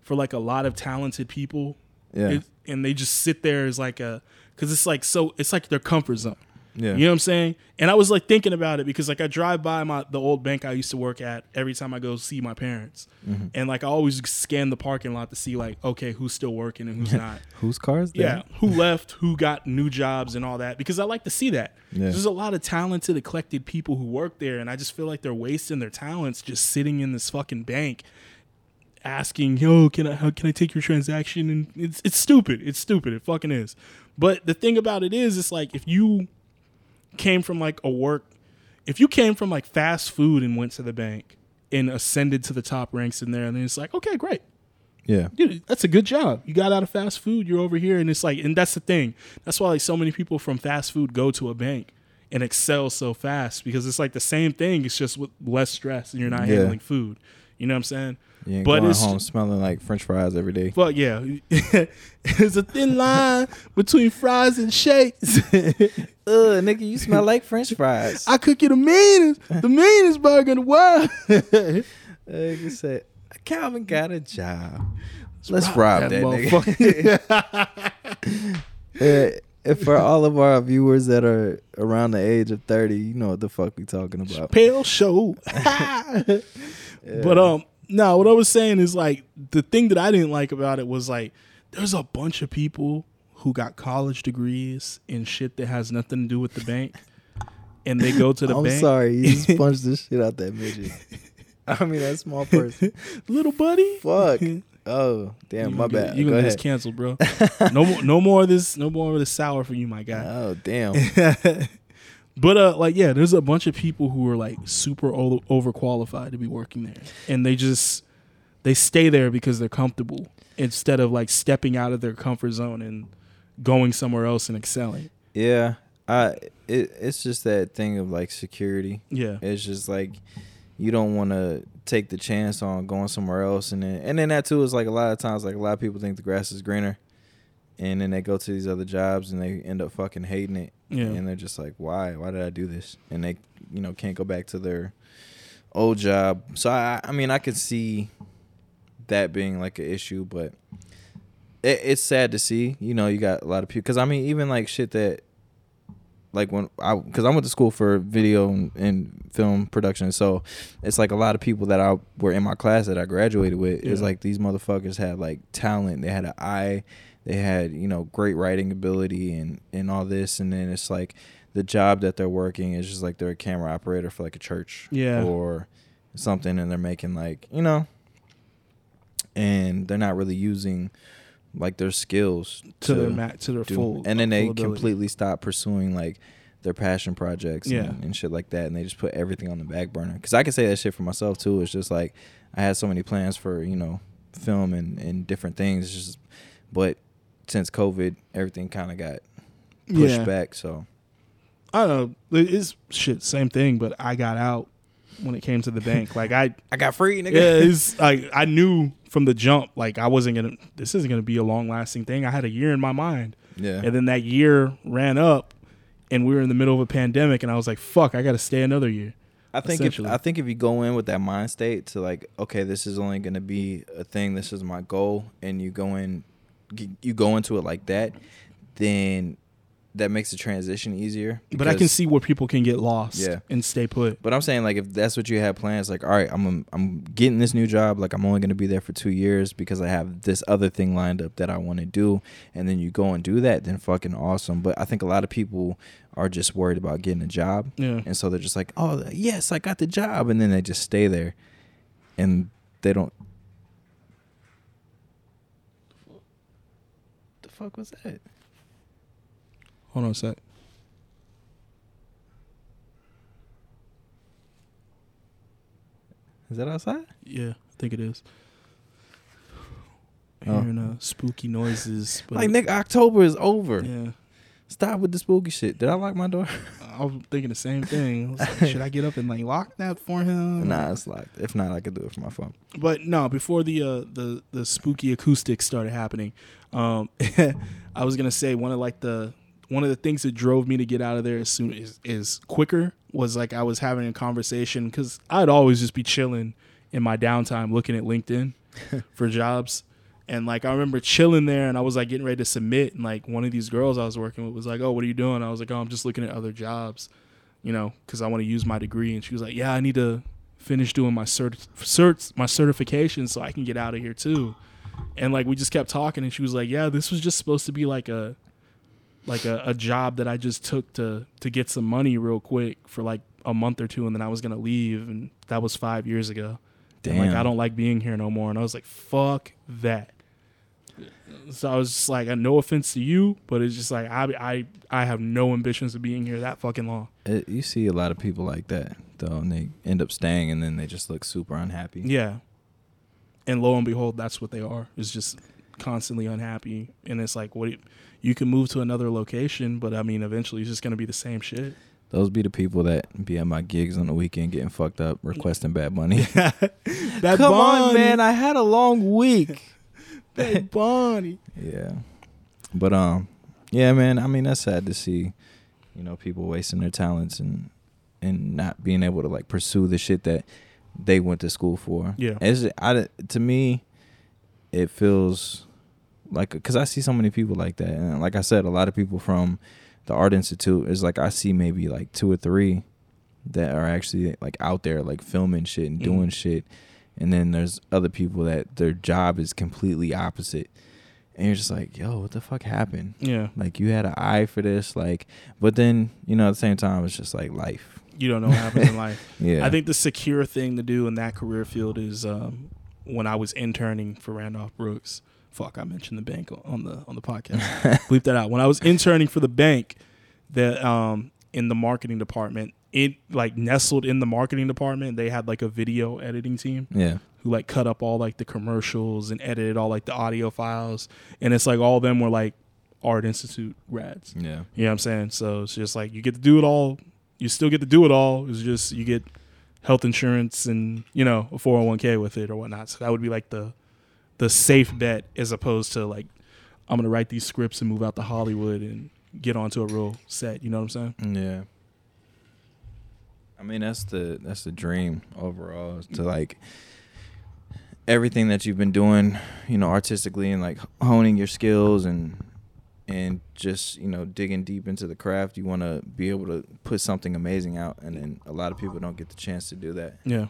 for like a lot of talented people yeah it, and they just sit there as like a because it's like so it's like their comfort zone yeah. You know what i'm saying? And i was like thinking about it because like i drive by my the old bank i used to work at every time i go see my parents. Mm-hmm. and like i always scan the parking lot to see like okay who's still working and who's not. [LAUGHS] Whose car is that yeah who [LAUGHS] left? Who got new jobs and all that? Because i like to see that. Yeah. there's a lot of talented eclectic people who work there and i just feel like they're wasting their talents just sitting in this fucking bank asking yo can i how can i take your transaction? And it's it's stupid. It's stupid. It fucking is. But the thing about it is it's like if you came from like a work if you came from like fast food and went to the bank and ascended to the top ranks in there and then it's like okay great yeah dude, that's a good job. You got out of fast food, you're over here, and it's like, and that's the thing. That's why like so many people from fast food go to a bank, and excel so fast because it's like the same thing. It's just with less stress and you're not Yeah. handling food. You know what I'm saying? You ain't But going it's- home smelling like French fries every day. But yeah, [LAUGHS] there's a thin line between fries and shakes. [LAUGHS] Ugh, nigga, you smell like French fries. I cook you the meanest, the meanest burger in the world. [LAUGHS] Nigga said, Calvin got a job. Let's rob, that, nigga. motherfucker. Yeah, for all of our viewers that are around the age of 30, you know what the fuck we talking about. Pale show. But um, no, what I was saying is like the thing that I didn't like about it was like there's a bunch of people who got college degrees in shit that has nothing to do with the bank, and they go to the bank. I'm sorry, you just [LAUGHS] punched the shit out that midget. I mean, that small person. little buddy. Fuck. [LAUGHS] Oh, damn, You my bad. You Go gonna get canceled, bro. [LAUGHS] no more, no more of this. No more of this sour for you, my guy. Oh, damn. But uh, like yeah, there's a bunch of people who are like super o- overqualified to be working there, and they just they stay there because they're comfortable instead of like stepping out of their comfort zone and going somewhere else and excelling. Yeah, I. It, it's just that thing of like security. Yeah, It's just like you don't want to take the chance on going somewhere else, and then and then that too is like a lot of times like a lot of people think the grass is greener, and then they go to these other jobs and they end up fucking hating it, yeah, and they're just like, why? Why did I do this? And they you know can't go back to their old job. So I I mean I could see that being like an issue, but it, it's sad to see. You know, you got a lot of people because I mean even like shit that like when I because I went to school for video and, and film production, so it's like a lot of people that I were in my class that I graduated with. It's Yeah. like these motherfuckers had like talent, they had an eye, they had you know great writing ability and and all this, and then it's like the job that they're working is just like they're a camera operator for like a church, Yeah. or something, and they're making like you know, and they're not really using like their skills to their ma- to their do- full and then they ability. completely stop pursuing like their passion projects Yeah. and, and shit like that and they just put everything on the back burner because i can say that shit for myself too it's just like i had so many plans for you know film and, and different things it's just but since covid everything kind of got pushed Yeah. back so I don't know. It's shit, same thing, but I got out when it came to the bank. Like I [LAUGHS] i got free nigga yeah, [LAUGHS] it's like I knew from the jump, like I wasn't gonna. This isn't gonna be a long lasting thing. I had a year in my mind, yeah and then that year ran up, and we were in the middle of a pandemic, and I was like, "Fuck, I got to stay another year." I think if. I think if you go in with that mind state to like, okay, this is only going to be a thing. This is my goal, and you go in, you go into it like that, then that makes the transition easier. But I can see where people can get lost Yeah. and stay put. But I'm saying like if that's what you have plans, like all right, I'm I'm getting this new job. Like I'm only going to be there for two years because I have this other thing lined up that I want to do, and then you go and do that, then fucking awesome. But I think a lot of people are just worried about getting a job, Yeah, and so they're just like, oh yes, I got the job, and then they just stay there, and they don't. Fuck was that? hold on a sec. Is that outside? Yeah, I think it is. Oh. Hearing uh, spooky noises, but Like Nick, October is over. yeah, Stop with the spooky shit. Did I lock my door? I was thinking the same thing. I like, [LAUGHS] Should I get up and like lock that for him? Nah, it's locked. If not, I could do it for my phone. But no, before the uh, the the spooky acoustics started happening, um, [LAUGHS] I was gonna say one of like the one of the things that drove me to get out of there as soon as is quicker was like I was having a conversation because I'd always just be chilling in my downtime looking at LinkedIn [LAUGHS] for jobs. And like I remember chilling there, and I was like getting ready to submit, and like one of these girls I was working with was like, "Oh, what are you doing?" I was like, "Oh, I'm just looking at other jobs, you know, because I want to use my degree." And she was like, "Yeah, I need to finish doing my cert, certs, my certification, so I can get out of here too." And like we just kept talking, and she was like, "Yeah, this was just supposed to be like a, like a, a job that I just took to to get some money real quick for like a month or two, and then I was gonna leave, and that was five years ago." And, like I don't like being here no more. And I was like, fuck that. So I was just like, no offense to you, but it's just like I I I have no ambitions of being here that fucking long. It, you see a lot of people like that though, and they end up staying, and then they just look super unhappy. Yeah. And lo and behold, that's what they are. It's just constantly unhappy. And it's like, what? You, you can move to another location, but I mean, eventually it's just gonna be the same shit. Those be the people that be at my gigs on the weekend getting fucked up, requesting Bad money. [LAUGHS] Bad Come on, man! I had a long week. [LAUGHS] Bad Bunny. Yeah, but um, yeah, man. I mean, that's sad to see. You know, people wasting their talents and and not being able to like pursue the shit that they went to school for. Yeah. It's, I, to me, it feels like because I see so many people like that, and like I said, a lot of people from the Art Institute is like I see maybe like two or three that are actually like out there like filming shit and Mhm. doing shit, and then there's other people that their job is completely opposite, and you're just like, yo, what the fuck happened? Yeah. Like you had an eye for this, like, but then you know at the same time it's just like life. You don't know what happens in life. [LAUGHS] Yeah, I think the secure thing to do in that career field is um, when I was interning for Randolph Brooks. Fuck, I mentioned the bank on the on the podcast. [LAUGHS] Bleep that out. When I was interning for the bank, that um, in the marketing department, it like nestled in the marketing department, they had like a video editing team yeah, who like cut up all like the commercials and edited all like the audio files, and it's like all of them were like Art Institute grads. yeah, You know what I'm saying? So it's just like you get to do it all. You still get to do it all. It's just you get health insurance and you know a 401k with it or whatnot. So that would be like the the safe bet as opposed to like I'm gonna write these scripts and move out to Hollywood and get onto a real set. You know what I'm saying? Yeah. I mean that's the that's the dream overall is to like everything that you've been doing, you know, artistically and like honing your skills and and just, you know, digging deep into the craft, you want to be able to put something amazing out and then a lot of people don't get the chance to do that. Yeah,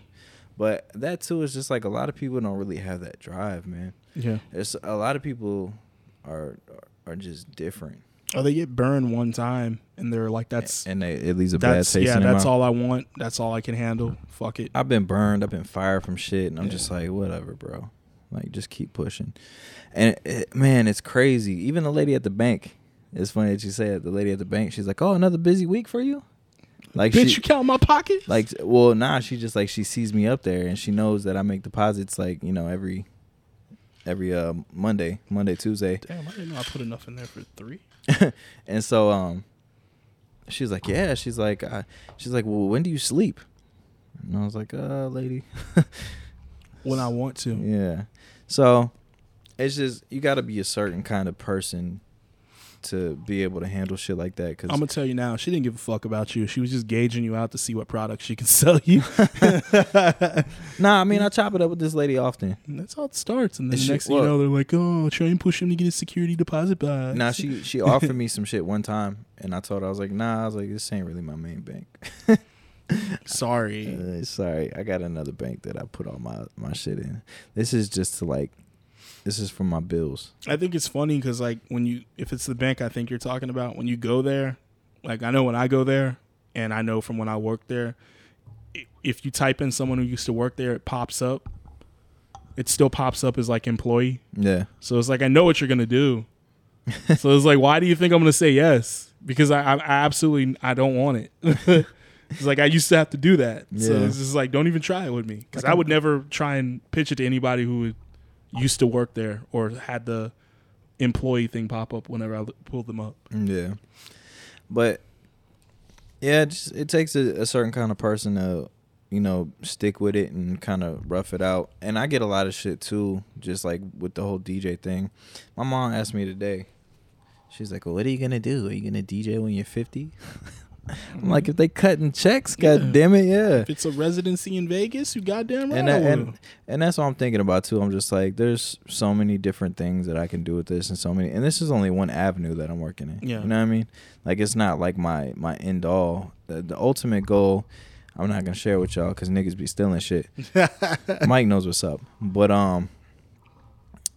But that too is just like a lot of people don't really have that drive, man. yeah. It's a lot of people are are just different. Or they get burned one time and they're like, "That's and they, it leaves a bad taste yeah, that's all I want. That's all I can handle. Fuck it." I've been burned. I've been fired from shit, and I'm Yeah. just like, whatever, bro. Like, just keep pushing. And it, man, it's crazy. Even the lady at the bank. It's funny that you say it. The lady at the bank. She's like, "Oh, another busy week for you." Like Bitch, she, you count my pocket? like, well, nah. She just like she sees me up there, and she knows that I make deposits like you know every every uh Monday, Monday, Tuesday. Damn, I didn't know I put enough in there for three. [LAUGHS] and so um she's like yeah she's like uh, she's like well when do you sleep and i was like uh lady [LAUGHS] When I want to. yeah so it's just you got to be a certain kind of person to be able to handle shit like that because I'm gonna tell you now, she didn't give a fuck about you. She was just gauging you out to see what products she can [LAUGHS] sell you. [LAUGHS] nah i mean i chop it up with this lady often And that's how it starts. And then And the she- next thing you know, they're like, "Oh, try and push him to get his security deposit back." now she she [LAUGHS] offered me some shit one time and i told her i was like nah i was like this ain't really my main bank sorry. Uh, sorry, I got another bank that I put all my my shit in. This is just to like, this is for my bills. I think it's funny because like when you, if it's the bank I think you're talking about, when you go there, like I know when I go there, and I know from when I worked there, if you type in someone who used to work there, it pops up. It still pops up as like employee. Yeah, So it's like I know what you're gonna do. [LAUGHS] so it's like, why do you think I'm gonna say yes? Because I, I, I absolutely I don't want it. [LAUGHS] it's like I used to have to do that. Yeah. So it's just like don't even try it with me because I would never try and pitch it to anybody who used to work there or had the employee thing pop up whenever I pulled them up. yeah, but yeah, it, just, it takes a, a certain kind of person to, you know, stick with it and kind of rough it out. And I get a lot of shit too, just like with the whole DJ thing. My mom asked me today. She's like, well, "What are you gonna do? Are you gonna DJ when you're 50?" [LAUGHS] I'm like, "If they cutting checks, Yeah. god damn it, yeah." If it's a residency in Vegas, you goddamn right. and that, and and that's what I'm thinking about too. I'm just like, there's so many different things that I can do with this, and so many, and this is only one avenue that I'm working in. Yeah. you know what I mean? Like it's not like my my end all. The, the ultimate goal, I'm not gonna share with y'all because niggas be stealing shit. [LAUGHS] Mike knows what's up, but um,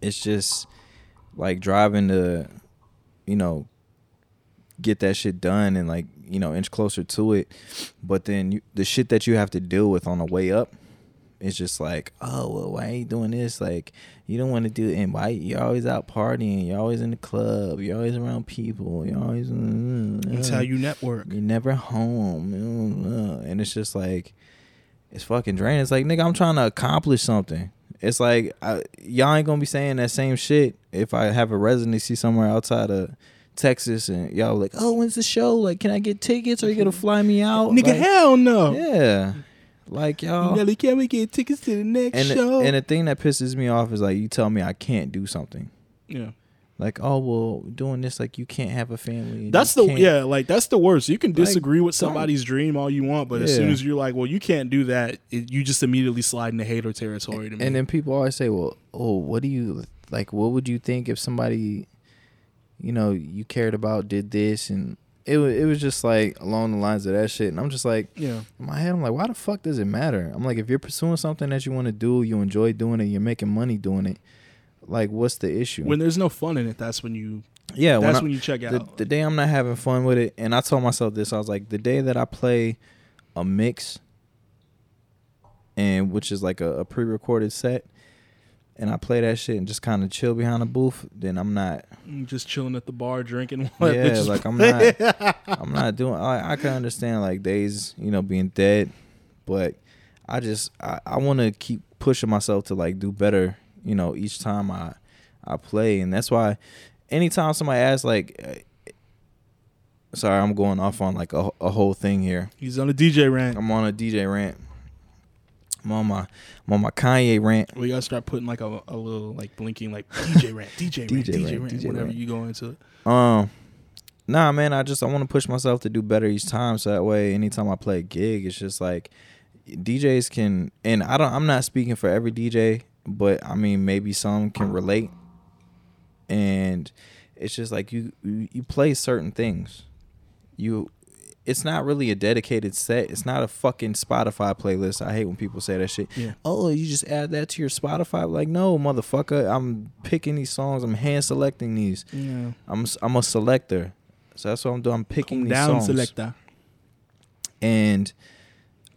it's just like driving to, you know, get that shit done and like you know inch closer to it, but then you, the shit that you have to deal with on the way up, it's just like, oh well, why are you doing this? Like you don't want to do it, and why you're always out partying, you're always in the club, you're always around people, you're always. Mm, mm, That's mm. how you network. You're never home, and it's just like it's fucking draining. It's like nigga, I'm trying to accomplish something. It's like I, y'all ain't gonna be saying that same shit if I have a residency somewhere outside of Texas and y'all like, oh, when's the show? Like, can I get tickets? Are you gonna fly me out? Nigga, Like, hell no. yeah. Like y'all. Nelly, can we get tickets to the next And the, show? and the thing that pisses me off is like you tell me I can't do something. yeah. Like, oh well, doing this like you can't have a family. That's the yeah, like that's the worst. You can Like, disagree with somebody's dream all you want, but as soon as you're like, well, you can't do that, it, you just immediately slide into hater territory to me. And then people always say, well, oh, what do you like? What would you think if somebody, you know, you cared about did this and it was it was just like along the lines of that shit. And I'm just like yeah, in my head, I'm like, why the fuck does it matter? I'm like, if you're pursuing something that you want to do, you enjoy doing it, you're making money doing it. Like, what's the issue? when there's no fun in it, that's when you yeah, when that's I- when you check the, out. the day I'm not having fun with it, and I told myself this, I was like, the day that I play a mix, and which is like a, a pre-recorded set, and I play that shit and just kind of chill behind the booth, then I'm not. Mm, just chilling at the bar drinking. [LAUGHS] while Yeah, like I'm not. [LAUGHS] I'm not doing. I, I can understand like days, you know, being dead, but I just I, I want to keep pushing myself to like do better, you know, each time I I play, and that's why anytime somebody asks like. Sorry, I'm going off on like a, a whole thing here. He's on a DJ rant. I'm on a DJ rant. I'm on my I'm on my Kanye rant. We gotta start putting like a, a little like blinking like DJ rant, DJ [LAUGHS] rant, DJ DJ rant, rant, DJ whenever rant. you go into it. Um, nah, man. I just I want to push myself to do better each time, so that way, anytime I play a gig, it's just like DJs can. And I don't. I'm not speaking for every DJ, but I mean maybe some can relate. And it's just like you you play certain things. You. It's not really a dedicated set. It's not a fucking Spotify playlist. I hate when people say that shit. Yeah. Oh, you just add that to your Spotify? Like, no, motherfucker. I'm picking these songs. I'm hand selecting these. Yeah. I'm I'm a selector, so that's what I'm doing. I'm picking Come these down, songs, selector. and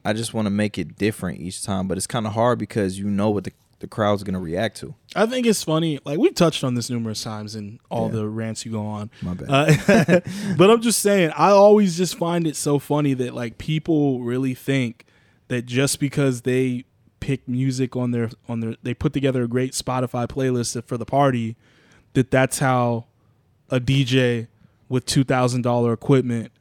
I just want to make it different each time. But it's kind of hard because you know what the the crowd's gonna react to. I think it's funny. Like we've touched on this numerous times in all Yeah. the rants you go on. My bad. Uh, [LAUGHS] [LAUGHS] but I'm just saying, I always just find it so funny that like people really think that just because they pick music on their on their they put together a great Spotify playlist for the party, that that's how a DJ with two thousand dollar equipment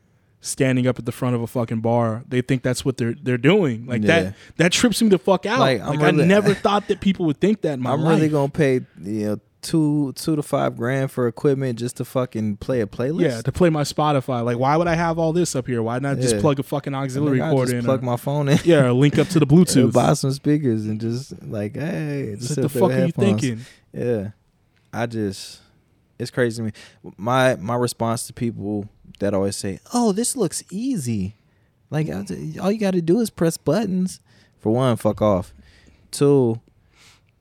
standing up at the front of a fucking bar they think that's what they're they're doing like Yeah. that that trips me the fuck out Like, like, I'm I never [LAUGHS] thought that people would think that in my I'm life really gonna pay you know two two to five grand for equipment just to fucking play a playlist. Yeah, to play my Spotify. Like, why would I have all this up here? Why not just Yeah. plug a fucking auxiliary I cord just in? plug or- my phone in. yeah, or link up to the [LAUGHS] Bluetooth. buy some speakers and just like, hey, just What the fuck are you thinking? Yeah, I just it's crazy to me. My my response to people that always say, "Oh, this looks easy," like all you got to do is press buttons. For one, fuck off. Two,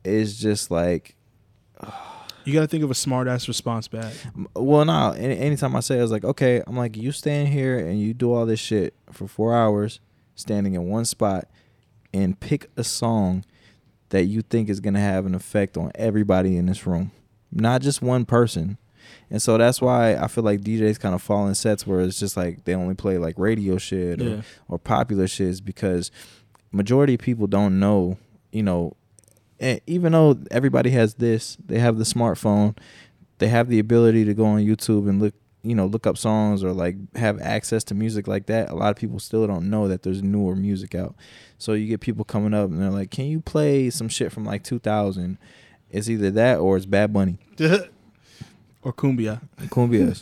is just like, You got to think of a smart ass response back. well, no. Any, anytime I say, it, I was like, okay, I'm like, you stand here and you do all this shit for four hours, standing in one spot, and pick a song that you think is gonna have an effect on everybody in this room, not just one person. And so that's why I feel like DJs kind of fall in sets where it's just like they only play like radio shit or, Yeah. or popular shit is because majority of people don't know, you know, even though everybody has this, they have the smartphone, they have the ability to go on YouTube and look, you know, look up songs or like have access to music like that. A lot of people still don't know that there's newer music out. So you get people coming up and they're like, "Can you play some shit from like 2000?" It's either that or it's Bad Bunny. [LAUGHS] or cumbia. Cumbias.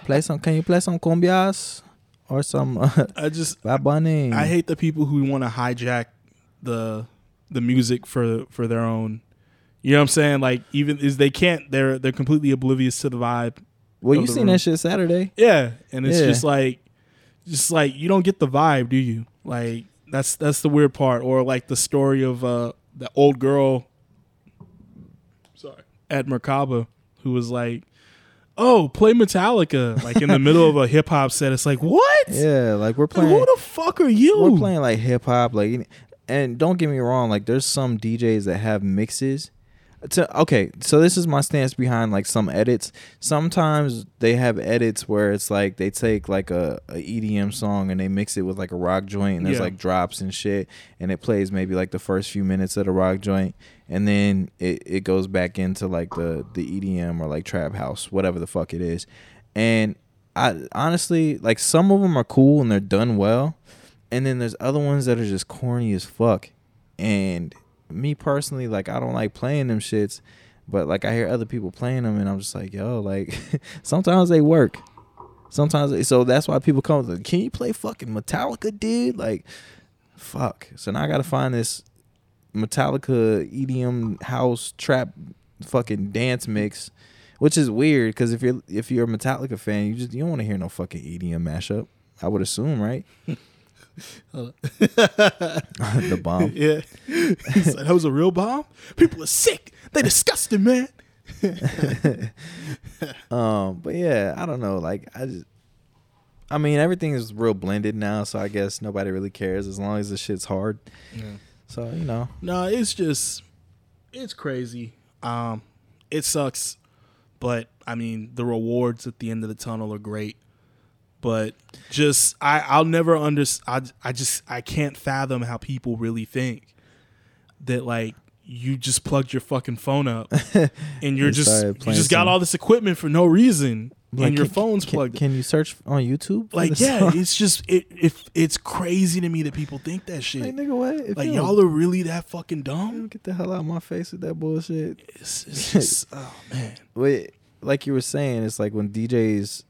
[LAUGHS] play some. Can you play some cumbias or some uh, [LAUGHS] I just Bad Bunny? I hate the people who want to hijack the the music for for their own. You know what I'm saying? Like even is they can't. They're they're completely oblivious to the vibe. Well, you seen room. that shit Saturday? Yeah, and it's Yeah. just like, just like you don't get the vibe, do you? Like that's that's the weird part, or like the story of uh the old girl. Sorry, at Merkaba, who was like, "Oh, play Metallica!" Like in the middle of a [LAUGHS] hip hop set. It's like, what? Yeah, like we're Like, playing. who the fuck are you? we're playing like hip hop, like, and don't get me wrong, like there's some DJs that have mixes. To, okay, so this is my stance behind like some edits. Sometimes they have edits where it's like they take like a, a EDM song and they mix it with like a rock joint and there's Yeah. like drops and shit and it plays maybe like the first few minutes of the rock joint and then it, it goes back into like the the EDM or like trap house, whatever the fuck it is. and I honestly like some of them are cool and they're done well, and then there's other ones that are just corny as fuck. And me personally, like I don't like playing them shits, but like I hear other people playing them, and I'm just like, yo, like [LAUGHS] sometimes they work. Sometimes they, so that's why people come. Like, Can you play fucking Metallica, dude? Like, fuck. So now I gotta find this Metallica EDM house trap fucking dance mix, which is weird because if you're if you're a Metallica fan, you just you don't want to hear no fucking EDM mashup. I would assume, right? [LAUGHS] [LAUGHS] the bomb. Yeah. Like, that was a real bomb? People are sick. They disgusting, man. [LAUGHS] Um, but yeah, I don't know. Like I just, I mean, everything is real blended now, so I guess nobody really cares as long as the shit's hard. So you know, No, it's just it's crazy. Um it sucks, but I mean the rewards at the end of the tunnel are great. But just I I'll never under I I just I can't fathom how people really think that like you just plugged your fucking phone up [LAUGHS] and you're You just you just got all this equipment for no reason like, and your can- phone's can, plugged. Can you search on YouTube? like yeah, song? it's just it if it's crazy to me that people think that shit. like nigga, what? If like y'all are really that fucking dumb. get the hell out of my face with that bullshit. It's, it's just oh man. [LAUGHS] Wait, like you were saying, it's like when DJs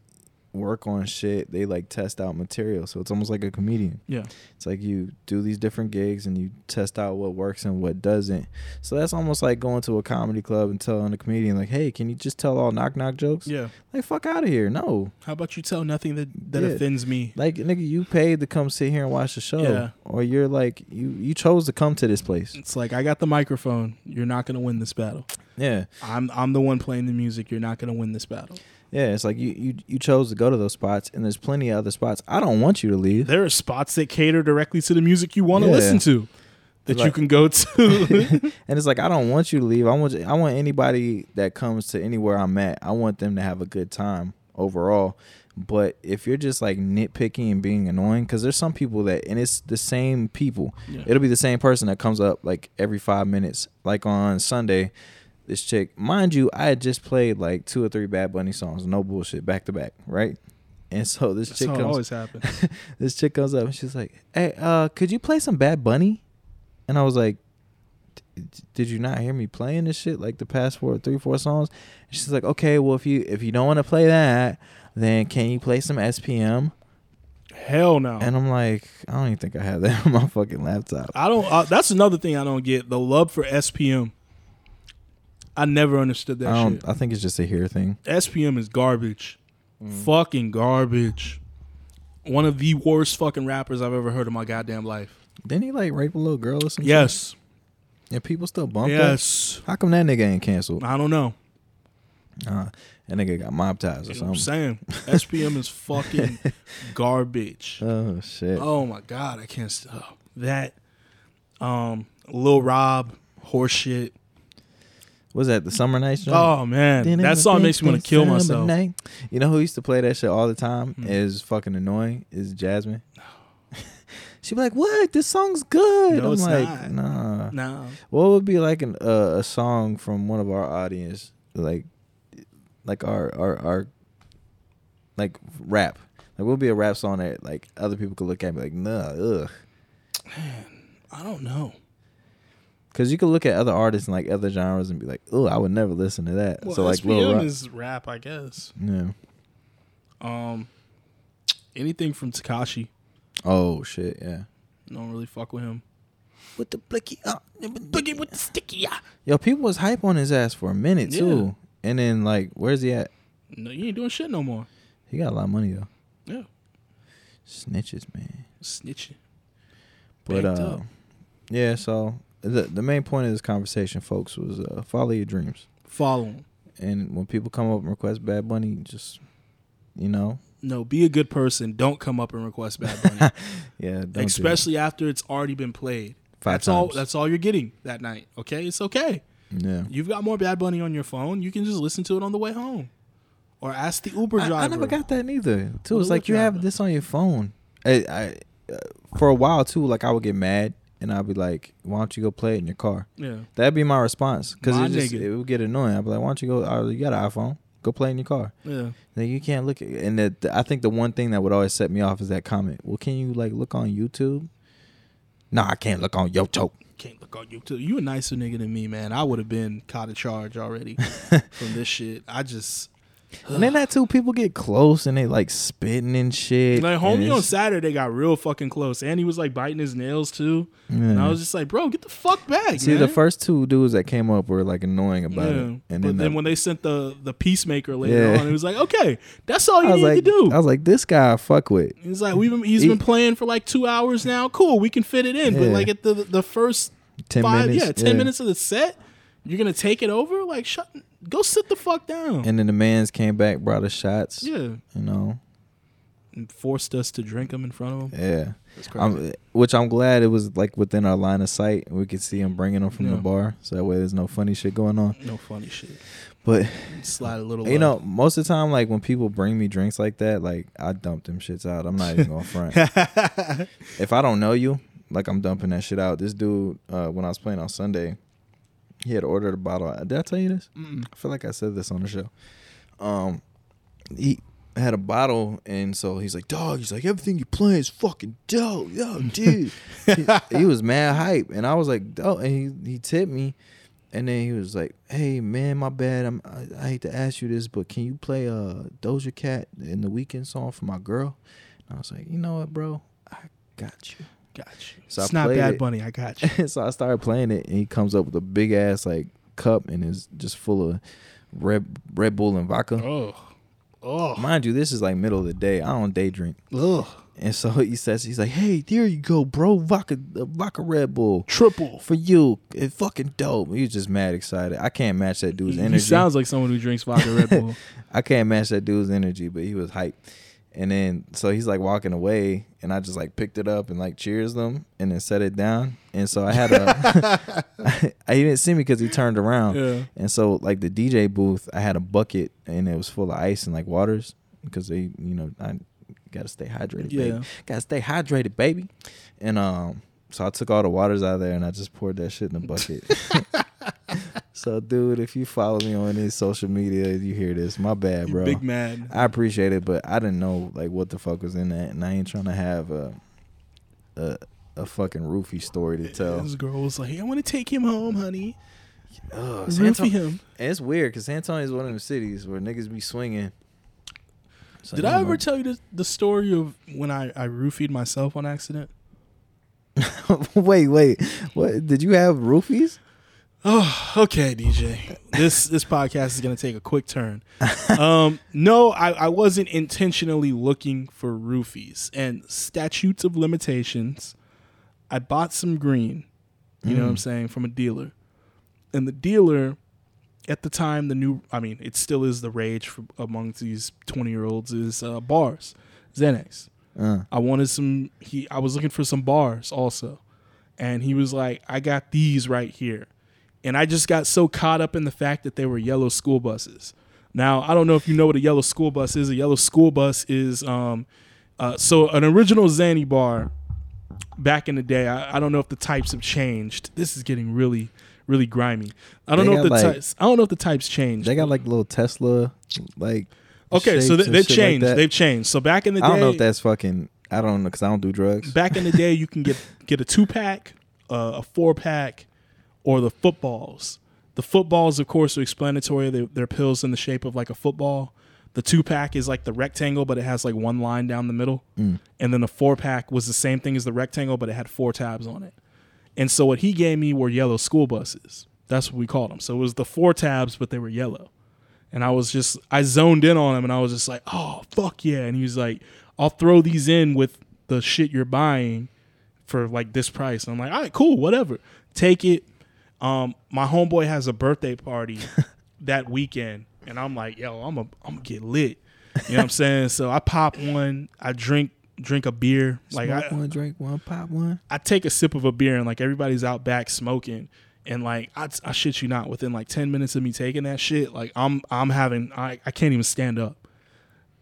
work on shit, they like test out material. So it's almost like a comedian. Yeah. It's like you do these different gigs and you test out what works and what doesn't. So that's almost like going to a comedy club and telling a comedian like, "Hey, can you just tell all knock knock jokes?" Yeah. Like, fuck out of here. No. How about you tell nothing that that Yeah. offends me? Like, nigga, you paid to come sit here and watch the show, Yeah. or you're like, you you chose to come to this place. It's like I got the microphone. You're not gonna win this battle. Yeah, I'm I'm the one playing the music. You're not gonna win this battle. Yeah. It's like you you you chose to go to those spots, and there's plenty of other spots. I don't want you to leave. There are spots that cater directly to the music you want to Yeah. listen to, that you can go to. [LAUGHS] [LAUGHS] And it's like I don't want you to leave. I want I want anybody that comes to anywhere I'm at. I want them to have a good time overall. But if you're just like nitpicking and being annoying, because there's some people that, and it's the same people. Yeah. It'll be the same person that comes up like every five minutes. Like on Sunday, this chick, mind you, I had just played like two or three Bad Bunny songs, no bullshit, back to back, right? And so this That's chick comes, always happens. [LAUGHS] this chick comes up and she's like, "Hey, uh, could you play some Bad Bunny?" And I was like, "Did you not hear me playing this shit like the past four, three, four songs?" And she's like, "Okay, well if you if you don't want to play that, then can you play some SPM?" Hell no. And I'm like, I don't even think I have that [LAUGHS] on my fucking laptop. I don't. Uh, that's another thing I don't get. The love for SPM. I never understood that I don't. shit. I think it's just a hear thing. SPM is garbage. Mm. Fucking garbage. One of the worst fucking rappers I've ever heard in my goddamn life. Didn't he like rape a little girl or something? Yes. And people still bump that. Yes. How come that nigga ain't canceled? I don't know. Uh, that nigga got mob ties or You know what I'm something. saying? [LAUGHS] SPM is fucking garbage. [LAUGHS] Oh shit. Oh my god, I can't. St- oh, that. Um, Lil Rob, horseshit. Was that the summer nights? joint? Oh man, that song makes me want to kill myself. night. You know who used to play that shit all the time? Hmm. Is fucking annoying. Is Jasmine. [SIGHS] She'd be like, "What? This song's good." No, I'm it's like, not. "Nah." No, What would be like an, uh, a song from one of our audience, like, like our our our, like rap? Like, what would be a rap song that like other people could look at and be like, "Nah, ugh." Man, I don't know. Because you could look at other artists and like other genres and be like, "Oh, I would never listen to that." Well, so like, Lil SPM Rock, is rap, I guess. yeah. Um, anything from Tekashi, Oh shit, yeah. don't really fuck with him. With the blicky, uh, Boogie with the sticky, yeah. yo, people was hype on his ass for a minute too, and then like, where's he at? No, he ain't doing shit no more. He got a lot of money though. Yeah, Snitches, man. snitching. But Banked uh, up. yeah. So the the main point of this conversation, folks, was uh, follow your dreams. Follow. And when people come up and request Bad Bunny, just you know, No, be a good person. Don't come up and request Bad Bunny, [LAUGHS] yeah, don't do that. especially after it's already been played. five that's all. That's all you're getting that night. Okay, it's okay. yeah. You've got more Bad Bunny on your phone. You can just listen to it on the way home, or ask the Uber driver. I never got that neither. Too, it's like you have this on your phone. I, I uh, for a while too, like I would get mad and I'd be like, "Why don't you go play it in your car?" Yeah, That'd be my response because it just nigga. it would get annoying. I'd be like, "Why don't you go? Oh, you got an iPhone? Go play in your car. Yeah. Like you can't look at and the, the- I think the one thing that would always set me off is that comment. Well, can you like look on YouTube? No, I can't look on YouTube. Can't look on you too. You a nicer nigga than me, man. I would have been caught a charge already [LAUGHS] from this shit. I just And then that too, people get close and they like spitting and shit. like homie on Saturday got real fucking close, and he was like biting his nails too. And I was just like, bro, get the fuck back. See, man. the first two dudes that came up were like annoying about Yeah. it, and but then, then, the- when they sent the the peacemaker later Yeah. on, it was like, okay, that's all you need like, to do. I was like, this guy I fuck with. He's like, we've been, he's He- been playing for like two hours now. Cool, we can fit it in. But like at the the first Ten five, minutes, yeah, ten minutes of the set, you're gonna take it over. Like, shut, go sit the fuck down. And then the man's came back, brought us shots. yeah, You know, and forced us to drink them in front of him. yeah. I'm, which I'm glad it was like within our line of sight. We could see him bringing them from the bar, so that way there's no funny shit going on. no funny shit. But Slide a little. you know, most of the time, like when people bring me drinks like that, like I dump them shits out. I'm not even going to front. [LAUGHS] if I don't know you, like I'm dumping that shit out. This dude, uh, when I was playing on Sunday, he had ordered a bottle. Did I tell you this? Mm-mm. I feel like I said this on the show. Um, he had a bottle, and so he's like, "Dog," he's like, "Everything you play is fucking dope, yo, [LAUGHS] dude." he, he was mad hype, and I was like, "Oh," and he he tipped me, and then he was like, "Hey man, my bad. I'm I, I hate to ask you this, but can you play uh Doja Cat in the Weeknd song for my girl?" And I was like, "You know what, bro? I got you." Got you. So I it's not Bad it. Bunny. I got you. [LAUGHS] so I started playing it, and he comes up with a big ass like cup, and is just full of Red Red Bull and vodka. oh, oh, Mind you, this is like middle of the day. I don't day drink, ugh. and so [LAUGHS] he says he's like, "Hey, there you go, bro, vodka, uh, vodka Red Bull Triple. for you. It's fucking dope." He was just mad excited. I can't match that dude's energy. He sounds like someone who drinks vodka Red [LAUGHS] Bull. I can't match that dude's energy, but he was hype. And then so he's like walking away, and I just like picked it up and like cheers them, and then set it down. And so I had a, I, [LAUGHS] [LAUGHS] he didn't see me because he turned around. yeah. And so like the DJ booth, I had a bucket and it was full of ice and like waters because they, you know, I gotta stay hydrated, Yeah. baby. Gotta stay hydrated, baby. And um, so I took all the waters out of there and I just poured that shit in the bucket. [LAUGHS] so, dude, if you follow me on any social media, you hear this. My bad, bro. Big man. I appreciate it, but I didn't know like what the fuck was in that, and I ain't trying to have a a, a fucking roofie story to tell. This girl was like, "I want to take him home, honey. Roofie Antonio- him." And it's weird because San Antonio is one of them cities where niggas be swinging. So, Did I ever tell you the, the story of when I, I roofied myself on accident? [LAUGHS] wait, wait. What? Did you have roofies? Oh, [SIGHS] okay, DJ. This this podcast is gonna take a quick turn. Um, [LAUGHS] no, I, I wasn't intentionally looking for roofies and statutes of limitations. I bought some green, you know what I'm saying, from a dealer, and the dealer, at the time, the new I mean, it still is the rage for, amongst these 20 year olds is uh, bars, Xanax. Uh, I wanted some. He, I was looking for some bars also, and he was like, "I got these right here," and I just got so caught up in the fact that they were yellow school buses. Now I don't know if you know what a yellow school bus is. A yellow school bus is um, uh, so an original Zanny bar back in the day. I, I don't know if the types have changed. This is getting really, really grimy. I don't They know if the like- types. I don't know if the types changed. they got like little Tesla, like. okay, so they, they've shit like changed. they've changed. So back in the day, I don't know if that's fucking. I don't know because I don't do drugs. back in the day, you can get get a two pack, uh, a four pack, or the footballs. The footballs, of course, are explanatory. They, they're pills in the shape of like a football. The two pack is like the rectangle, but it has like one line down the middle. Mm. And then the four pack was the same thing as the rectangle, but it had four tabs on it. And so what he gave me were yellow school buses. That's what we called them. So it was the four tabs, but they were yellow. And I was just, I zoned in on him and I was just like, oh, fuck yeah. And he was like, I'll throw these in with the shit you're buying for like this price. And I'm like, all right, cool, whatever. Take it. Um, my homeboy has a birthday party [LAUGHS] that weekend. And I'm like, yo, I'm a, I'm gonna get lit. You know what I'm [LAUGHS] saying? So I pop one, I drink, drink a beer. Like I, one, drink one, pop one. I take a sip of a beer and like everybody's out back smoking and like I, I shit you not within like 10 minutes of me taking that shit like I'm I'm having I, I can't even stand up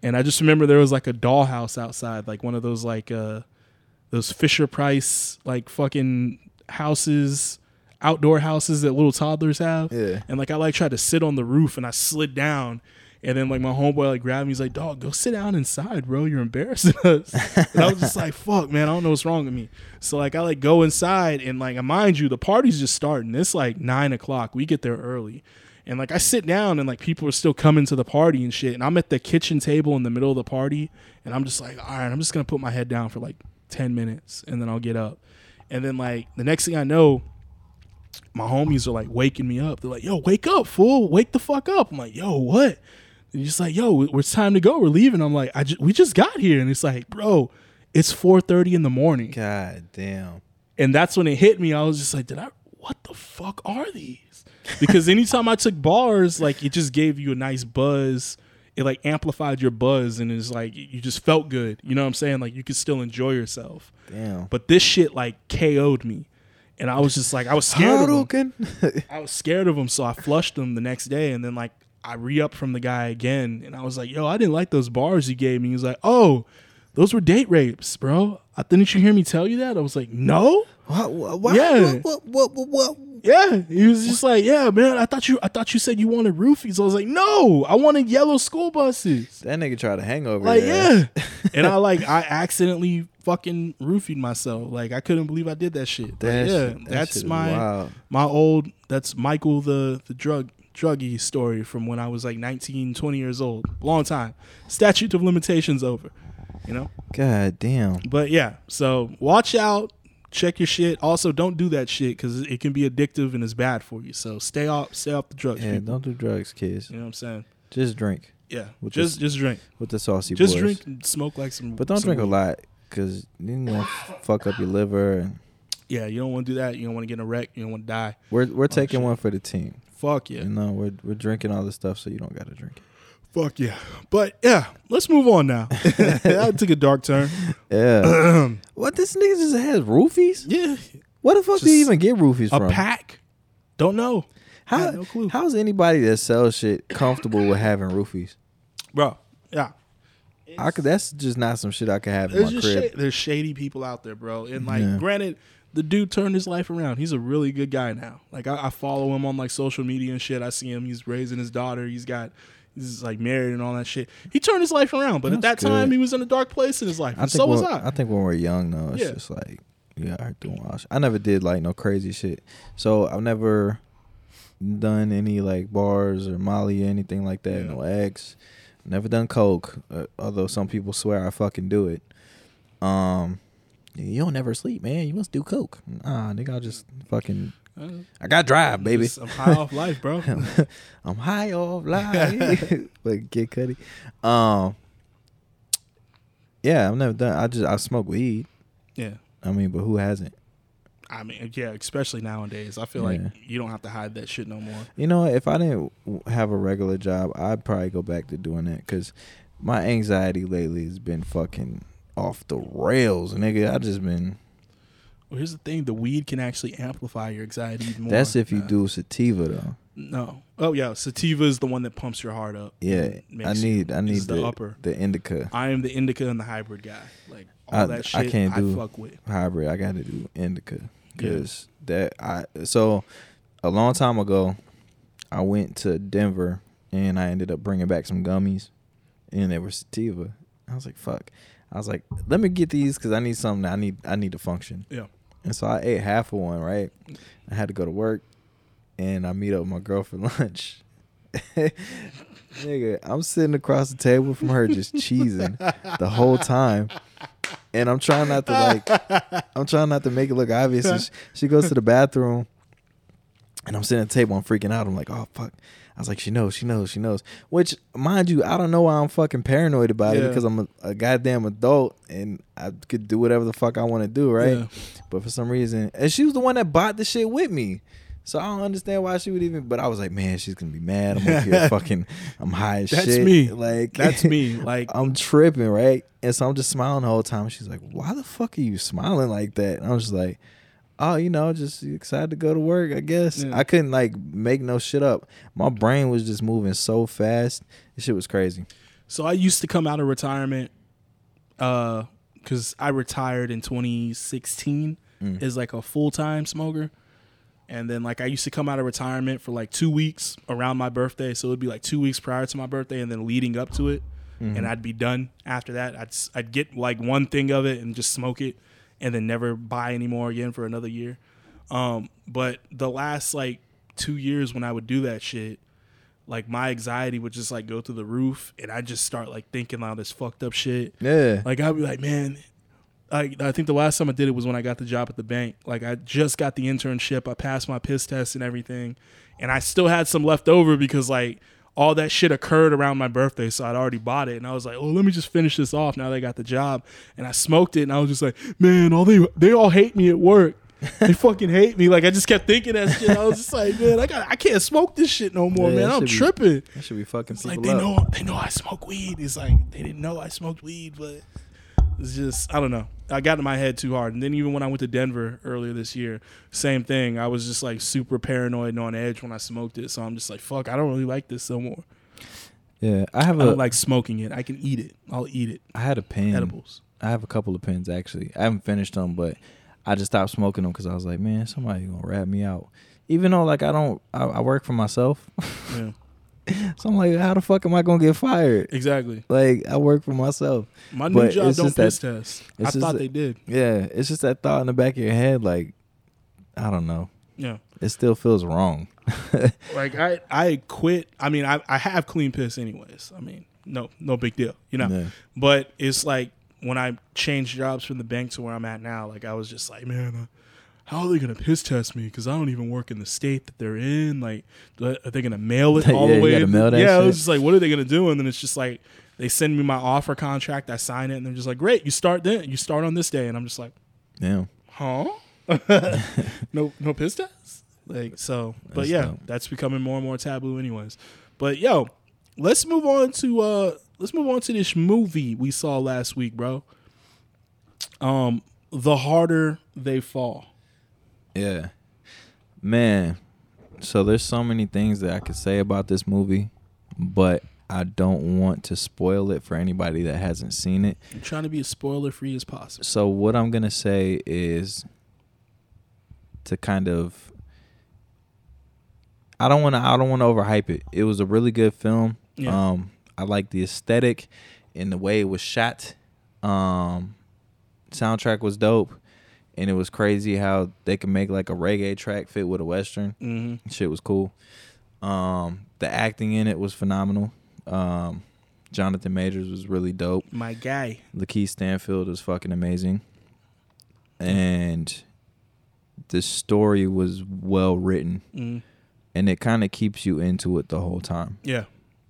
and I just remember there was like a dollhouse outside like one of those like uh those Fisher Price like fucking houses outdoor houses that little toddlers have Yeah. and like I like tried to sit on the roof and I slid down And then like my homeboy like grabbed me. He's like, "Dog, go sit down inside, bro. You're embarrassing [LAUGHS] us." and I was just like, "Fuck, man. I don't know what's wrong with me." So like I like go inside and like mind you, the party's just starting. It's like nine o'clock. We get there early. And like I sit down and like people are still coming to the party and shit. And I'm at the kitchen table in the middle of the party and I'm just like, all right, I'm just gonna put my head down for like ten minutes and then I'll get up. And then like the next thing I know, my homies are like waking me up. They're like, yo, wake up, fool. Wake the fuck up. I'm like, yo, what? And he's just like, yo, it's time to go. We're leaving. I'm like, I just, we just got here. And it's like, bro, it's 4.30 in the morning. God damn. And that's when it hit me. I was just like, did I, what the fuck are these? Because anytime I took bars, like it just gave you a nice buzz. It like amplified your buzz and it's like you just felt good. You know what I'm saying? Like you could still enjoy yourself. Damn. But this shit like KO'd me. And I was just like, I was scared of him. [LAUGHS] I was scared of him, so I flushed him the next day, and then like I re up from the guy again, and I was like, "Yo, I didn't like those bars you gave me." He was like, "Oh, those were date rapes, bro. I didn't you hear me tell you that?" I was like, "No." what, what, what, Yeah. What, what, what, what, Yeah, he was just like, "Yeah, man. I thought you, I thought you said you wanted roofies." I was like, "No, I wanted yellow school buses." That nigga tried to hang over. Like, your yeah, [LAUGHS] and I like, I accidentally fucking roofied myself. Like, I couldn't believe I did that shit. Like, That yeah, shit- that that's shit my wild. my old that's michael the the drug druggy story from when i was like 19 20 years old long time statute of limitations over you know God damn. but yeah so watch out check your shit also don't do that shit because it can be addictive and it's bad for you so stay off stay off the drugs Yeah, people. don't do drugs, kids. you know what i'm saying Just drink yeah just just drink with the saucy just boys. drink and smoke like some But don't some drink a lot because you know fuck up your liver. And yeah you don't want to do that you don't want to get in a wreck you don't want to die we're we're oh, taking shit. one for the team. fuck yeah You know, we're we're drinking all this stuff, so you don't got to drink it. Fuck yeah but yeah let's move on now [LAUGHS] that took a dark turn Yeah. [CLEARS THROAT] what this nigga just has roofies? yeah What the fuck do you even get roofies A from? A pack? Don't know. How no clue. how's anybody that sells shit comfortable with having roofies? Bro, yeah. I could. That's just not some shit I could have in my just crib. sha- there's shady people out there, bro. And like, Yeah. granted, the dude turned his life around. He's a really good guy now. Like, I, I follow him on like social media and shit. I see him. He's raising his daughter. He's got. He's like married and all that shit. He turned his life around, but at that That's time he was in a dark place in his life. I And think so was when, I. I think when we're young though, it's Yeah. just like yeah, I doing wild shit. I never did like no crazy shit. So I've never done any like bars or Molly or anything like that. Yeah. No X. Never done coke. Uh, although some people swear I fucking do it. Um, you don't never sleep, man. You must do coke. Ah, nigga, I just fucking. I got drive, baby. I'm high off life, bro. [LAUGHS] I'm high off life. [LAUGHS] [LAUGHS] like Kid Cudi. Um. Yeah, I've never done. I just I smoke weed. yeah. I mean, but who hasn't? I mean, yeah, especially nowadays. I feel Yeah. like you don't have to hide that shit no more. You know, if I didn't have a regular job, I'd probably go back to doing that because my anxiety lately has been fucking off the rails, nigga. I just been. Well, here's the thing: the weed can actually amplify your anxiety even more. That's if you Uh, do sativa though. No. Oh yeah, sativa is the one that pumps your heart up. Yeah, I makes you- need I need the the upper. the indica I am the indica and the hybrid guy. Like all I- that shit, I, can't do- fuck with. hybrid. I got to do indica because that I so a long time ago, I went to Denver and I ended up bringing back some gummies, and they were sativa. I was like, fuck. I was like, let me get these because I need something. I need I need to function. Yeah. And so I ate half of one. Right. I had to go to work, and I meet up with my girl for [LAUGHS] lunch. Nigga, I'm sitting across the table from her, just cheesing the whole time, and I'm trying not to like I'm trying not to make it look obvious. She, she goes to the bathroom, and I'm sitting at the table. I'm freaking out. I'm like, oh fuck. I was like, she knows, she knows, she knows. Which, mind you, I don't know why I'm fucking paranoid about it because I'm a, a goddamn adult and I could do whatever the fuck I want to do, right? Yeah. But for some reason, and she was the one that bought the shit with me. So I don't understand why she would even. But I was like, man, she's gonna be mad. I'm over here [LAUGHS] fucking. I'm high as That's shit. That's me. Like That's me. [LAUGHS] Like I'm tripping, right? And so I'm just smiling the whole time. She's like, "Why the fuck are you smiling like that?" And I was just like, "Oh, you know, just excited to go to work. I guess Yeah. I couldn't like make no shit up. My brain was just moving so fast. This shit was crazy. So I used to come out of retirement uh cuz I retired in 2016 Mm. as like a full-time smoker. And then like I used to come out of retirement for like two weeks around my birthday, so it would be like two weeks prior to my birthday, and then leading up to it, Mm-hmm. and I'd be done after that. I'd I'd get like one thing of it and just smoke it, and then never buy anymore again for another year. Um, but the last like two years when I would do that shit, like my anxiety would just like go through the roof, and I'd just start like thinking all this fucked up shit. Yeah. Like I'd be like, man, I I think the last time I did it was when I got the job at the bank. Like I just got the internship, I passed my piss test and everything, and I still had some left over because like all that shit occurred around my birthday, so I'd already bought it, and I was like, oh, let me just finish this off now that I got the job, and I smoked it, and I was just like, man, all they they all hate me at work. They [LAUGHS] fucking hate me. Like I just kept thinking that shit. I was just like, man, I got I can't smoke this shit no more, Yeah, man. I'm be- tripping. That should be fucking It's like they up. know they know I smoke weed. It's like they didn't know I smoked weed, but it's just I don't know. I got in my head too hard. And then even when I went to Denver earlier this year, same thing. I was just like super paranoid and on edge when I smoked it. So I'm just like, fuck, I don't really like this no more. Yeah, I have I a. don't like smoking it. I can eat it. I'll eat it. I had a pen. Edibles. I have a couple of pens actually. I haven't finished them, but I just stopped smoking them because I was like, man, somebody gonna rat me out. Even though like I don't, I, I work for myself, Yeah. [LAUGHS] [LAUGHS] so I'm like, how the fuck am I gonna get fired? Exactly. Like I work for myself. My new But job don't just that- piss test. I thought that- they did. Yeah, it's just that thought in the back of your head, like, I don't know. Yeah. It still feels wrong. [LAUGHS] Like I I quit. I mean, I I have clean piss anyways. I mean, no no big deal. You know. Yeah. But it's like when I changed jobs from the bank to where I'm at now, like I was just like, man, how are they gonna piss test me? Because I don't even work in the state that they're in. Like, are they gonna mail it [LAUGHS] all Yeah, the way? gotta mail that yeah, I was just like, what are they gonna do? And then it's just like they send me my offer contract, I sign it, and they're just like, great, you start then, you start on this day, and I'm just like, Yeah. huh? [LAUGHS] no, no piss test. Like so, but That's yeah, dope. that's becoming more and more taboo, anyways. But yo, let's move on to uh let's move on to this movie we saw last week, bro. Um, the harder they fall. Yeah. Man. So there's so many things that I could say about this movie, but I don't want to spoil it for anybody that hasn't seen it. I'm trying to be as spoiler free as possible. So what I'm gonna say is to kind of I don't want to I don't want to overhype it. It was a really good film. Yeah. Um I like the aesthetic and the way it was shot. Um soundtrack was dope and it was crazy how they could make like a reggae track fit with a western. Mm-hmm. Shit was cool. Um the acting in it was phenomenal. Um Jonathan Majors was really dope. My guy. Lakeith Stanfield was fucking amazing. And the story was well written Mm. and it kind of keeps you into it the whole time. Yeah,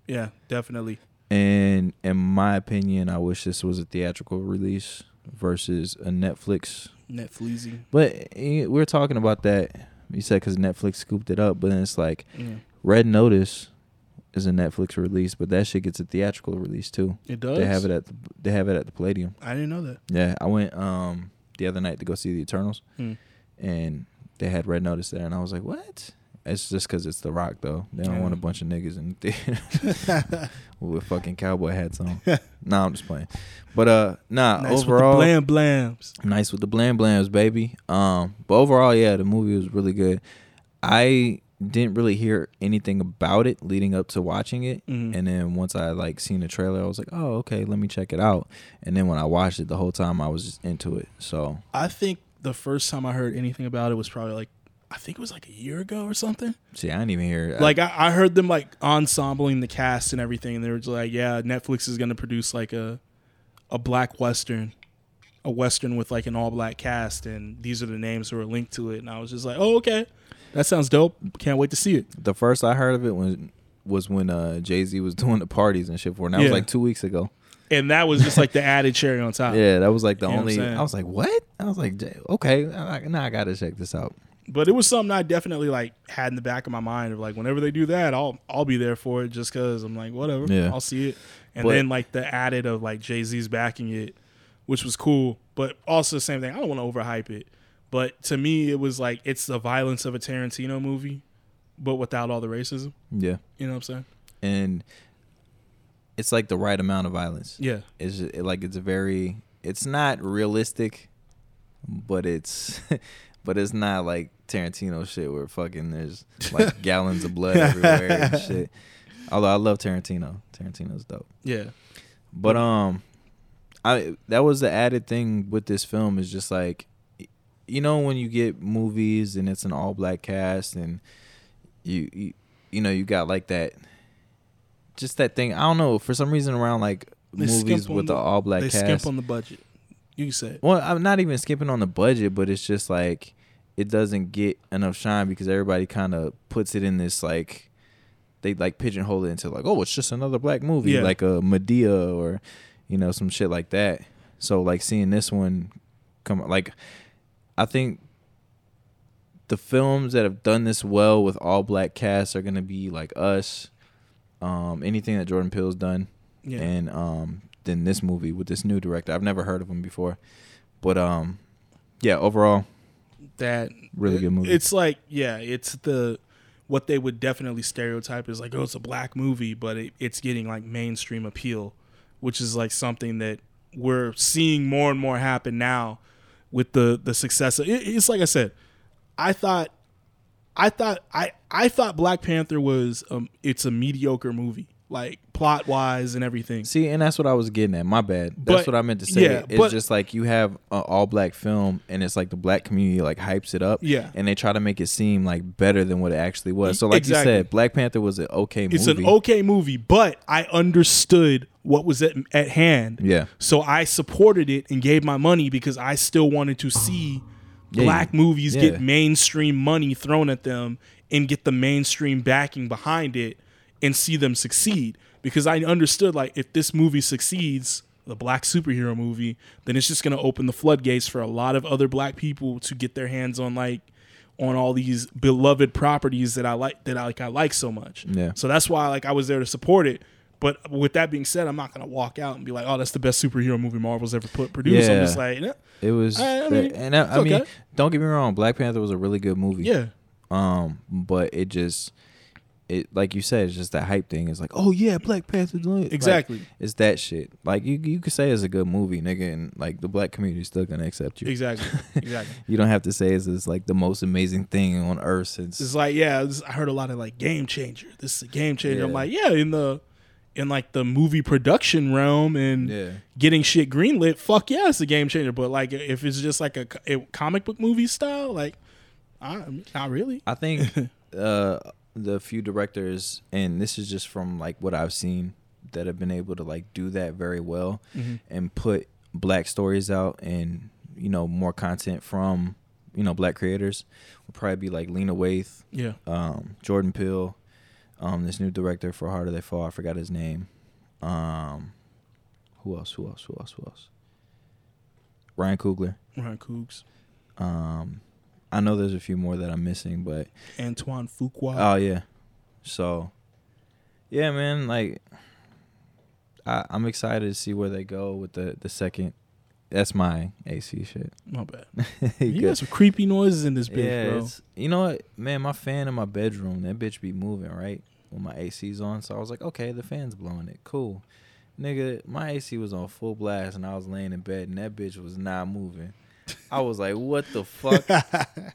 yeah, definitely. And in my opinion, I wish this was a theatrical release versus a Netflix. Netflixy. But eh, we're talking about that. You said because Netflix scooped it up, but then it's like Yeah. Red Notice is a Netflix release, but that shit gets a theatrical release too. It does. They have it at the, they have it at the Palladium. I didn't know that. Yeah, I went um the other night to go see the Eternals, Hmm. and they had Red Notice there, and I was like, "What?" It's just because it's The Rock, though. They don't Yeah. want a bunch of niggas in the theater [LAUGHS] with fucking cowboy hats on. [LAUGHS] nah, I'm just playing. But uh, nah. nice overall, with the blam blams. nice with the blam blams, baby. Um, but overall, yeah, the movie was really good. I didn't really hear anything about it leading up to watching it, Mhm. and then once I like seen the trailer, I was like, oh, okay, let me check it out. And then when I watched it, the whole time I was just into it. So I think the first time I heard anything about it was probably like I think it was like a year ago or something. see, I didn't even hear. Like I, I heard them like ensembling the cast and everything, and they were just like, "Yeah, Netflix is gonna produce like a a black western, a western with like an all black cast, and these are the names who are linked to it." And I was just like, "Oh, okay, that sounds dope. Can't wait to see it." the first I heard of it was was when uh, Jay Z was [LAUGHS] doing the parties and shit for, it. and that Yeah. was like two weeks ago. And that was just like the [LAUGHS] added cherry on top. Yeah, that was like the You know what I'm only. I was like, what? I was like, okay, now I gotta check this out. But it was something I definitely like had in the back of my mind of like whenever they do that, I'll I'll be there for it just because I'm like whatever, Yeah. I'll see it. And But- then like the added of like Jay Z's backing it, which was cool. But also the same thing. I don't want to overhype it, but to me it was like it's the violence of a Tarantino movie, but without all the racism. Yeah, You know what I'm saying? and it's like the right amount of violence. Yeah. It's just, like it's a very. It's not realistic, but it's, [LAUGHS] but it's not like Tarantino shit where fucking there's [LAUGHS] like gallons of blood everywhere and [LAUGHS] shit. Although I love Tarantino. Tarantino's dope. Yeah. But um I that was the added thing with this film is just like you know when you get movies and it's an all black cast and you, you you know you got like that just that thing I don't know for some reason around like They movies with the, the- all black they cast skimp on the budget. You can say well, I'm not even skipping on the budget, but it's just like it doesn't get enough shine because everybody kind of puts it in this like they like pigeonhole it into like oh it's just another black movie Yeah. like a Madea or you know some shit like that. So like seeing this one come like I think the films that have done this well with all black casts are gonna be like us. Um, anything that Jordan Peele's done, Yeah. and um then this movie with this new director. I've never heard of him before. But um yeah, overall that Really good movie. It's like yeah, it's the what they would definitely stereotype is like oh it's a black movie, but it, it's getting like mainstream appeal, which is like something that we're seeing more and more happen now with the the success. Of, it, it's like I said, I thought. I thought I, I thought Black Panther was um it's a mediocre movie like plot wise and everything. See, and that's what I was getting at. My bad. That's But- what I meant to say. yeah, it's but- just like you have an all black film and it's like the black community like hypes it up. Yeah. And they try to make it seem like better than what it actually was. So like Exactly. you said, Black Panther was an okay movie. It's an okay movie, but I understood what was at, at hand. Yeah. So I supported it and gave my money because I still wanted to see [SIGHS] Yeah, black movies yeah. get mainstream money thrown at them and get the mainstream backing behind it and see them succeed. Because I understood like if this movie succeeds, the black superhero movie, then it's just gonna open the floodgates for a lot of other black people to get their hands on like on all these beloved properties that I like that I like I like so much. Yeah. So that's why like I was there to support it. But with that being said, I'm not gonna walk out and be like, "Oh, that's the best superhero movie Marvel's ever put produced." Yeah. I'm just like, It was I- I that- mean, and I, I mean, okay. don't get me wrong, Black Panther was a really good movie. yeah, Um, but it just it like you said, it's just that hype thing. It's like, oh yeah, Black Panther doing it. Exactly. Like, it's that shit. Like you you could say it's a good movie, nigga, and like the black community's still gonna accept you. exactly, [LAUGHS] exactly. You don't have to say it's, it's like the most amazing thing on earth since It's like, yeah, this, I heard a lot of like game changer. This is a game changer. I'm like, yeah, in the in like the movie production realm and Yeah. getting shit greenlit, fuck yeah, it's a game changer. But like, if it's just like a, a comic book movie style, like, I, not really. I think [LAUGHS] uh the few directors and this is just from like what I've seen that have been able to like do that very well Mhm. and put black stories out and you know more content from you know black creators would probably be like Lena Waithe, Yeah, um, Jordan Peele, um, this new director for Harder They Fall. I forgot his name. Um, who else? Who else? Who else? Who else? Ryan Coogler. Ryan Coogs, Um, I know there's a few more that I'm missing, but Antoine Fuqua. oh yeah. So, yeah, man. Like, I, I'm excited to see where they go with the the second. That's my AC shit. My bad. [LAUGHS] You got some creepy noises in this bitch, yeah, bro. you know what, man? My fan in my bedroom, that bitch be moving right when my AC's on. So I was like, okay, the fan's blowing it, cool. Nigga, my AC was on full blast and I was laying in bed and that bitch was not moving. I was like, what the fuck? [LAUGHS]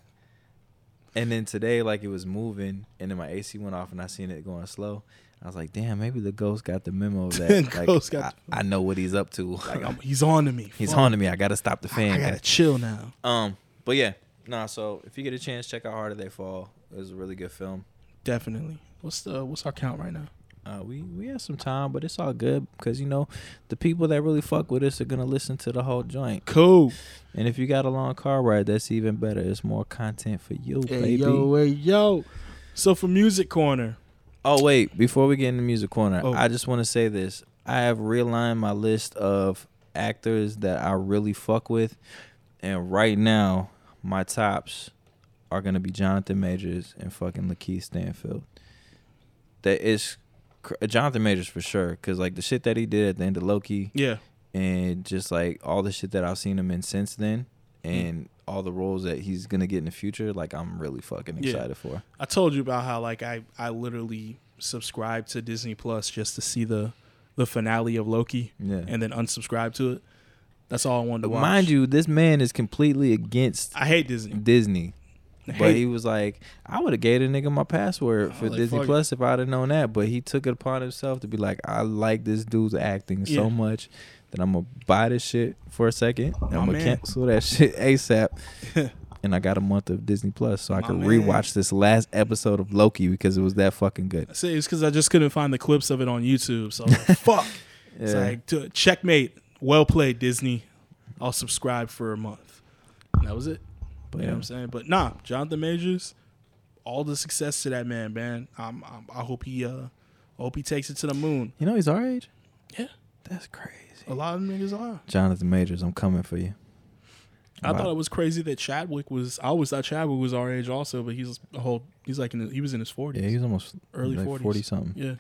and then today, like it was moving, and then my AC went off and I seen it going slow. I was like, damn, maybe the ghost got the memo of [LAUGHS] that. Like, Ghost got I, I know what he's up to. like, [LAUGHS] I'm, he's on to me. he's Fuck. on to me. I gotta stop the fan. I gotta chill now. Um, but yeah, nah. So if you get a chance, check out Harder They Fall. It was a really good film. Definitely. What's the what's our count right now? Uh, we we had some time, but it's all good because you know the people that really fuck with us are gonna listen to the whole joint. Cool. And if you got a long car ride, that's even better. It's more content for you, Hey baby. yo, hey yo. So for music corner, Oh wait, before we get into music corner, Oh. I just want to say this. I have realigned my list of actors that I really fuck with, and right now my tops are gonna be Jonathan Majors and fucking Lakeith Stanfield. That is Jonathan Majors for sure, cause like the shit that he did at the end of Loki, yeah, and just like all the shit that I've seen him in since then, Mm. and all the roles that he's gonna get in the future, like I'm really fucking Yeah. excited for. I told you about how like I I literally subscribed to Disney Plus just to see the the finale of Loki Yeah. and then unsubscribe to it. That's all I wanted to watch. Mind you, this man is completely against I hate Disney. Disney. But he was like, I would have gave a nigga my password for like, Disney fuck it. Plus if I'd have known that. But he took it upon himself to be like, I like this dude's acting Yeah. so much that I'm gonna buy this shit for a second. and My I'm gonna man. cancel that [LAUGHS] shit ASAP. [LAUGHS] and I got a month of Disney Plus, so I My could man. rewatch this last episode of Loki because it was that fucking good. Say it's because I just couldn't find the clips of it on YouTube. So I was like, [LAUGHS] fuck. It's Yeah. like t- checkmate. Well played, Disney. I'll subscribe for a month. And that was it. But You know what I'm saying? But nah, Jonathan Majors, all the success to that man, man. I'm, I'm, I hope he, uh, I hope he takes it to the moon. You know he's our age. Yeah. That's crazy. A lot of niggas are. Jonathan Majors, I'm coming for you. I Wow. thought it was crazy that Chadwick was. I always thought Chadwick was our age also, but he's a whole. He's like in. The, he was in his forties. Yeah, he's almost Early 40s. forty something. Yeah.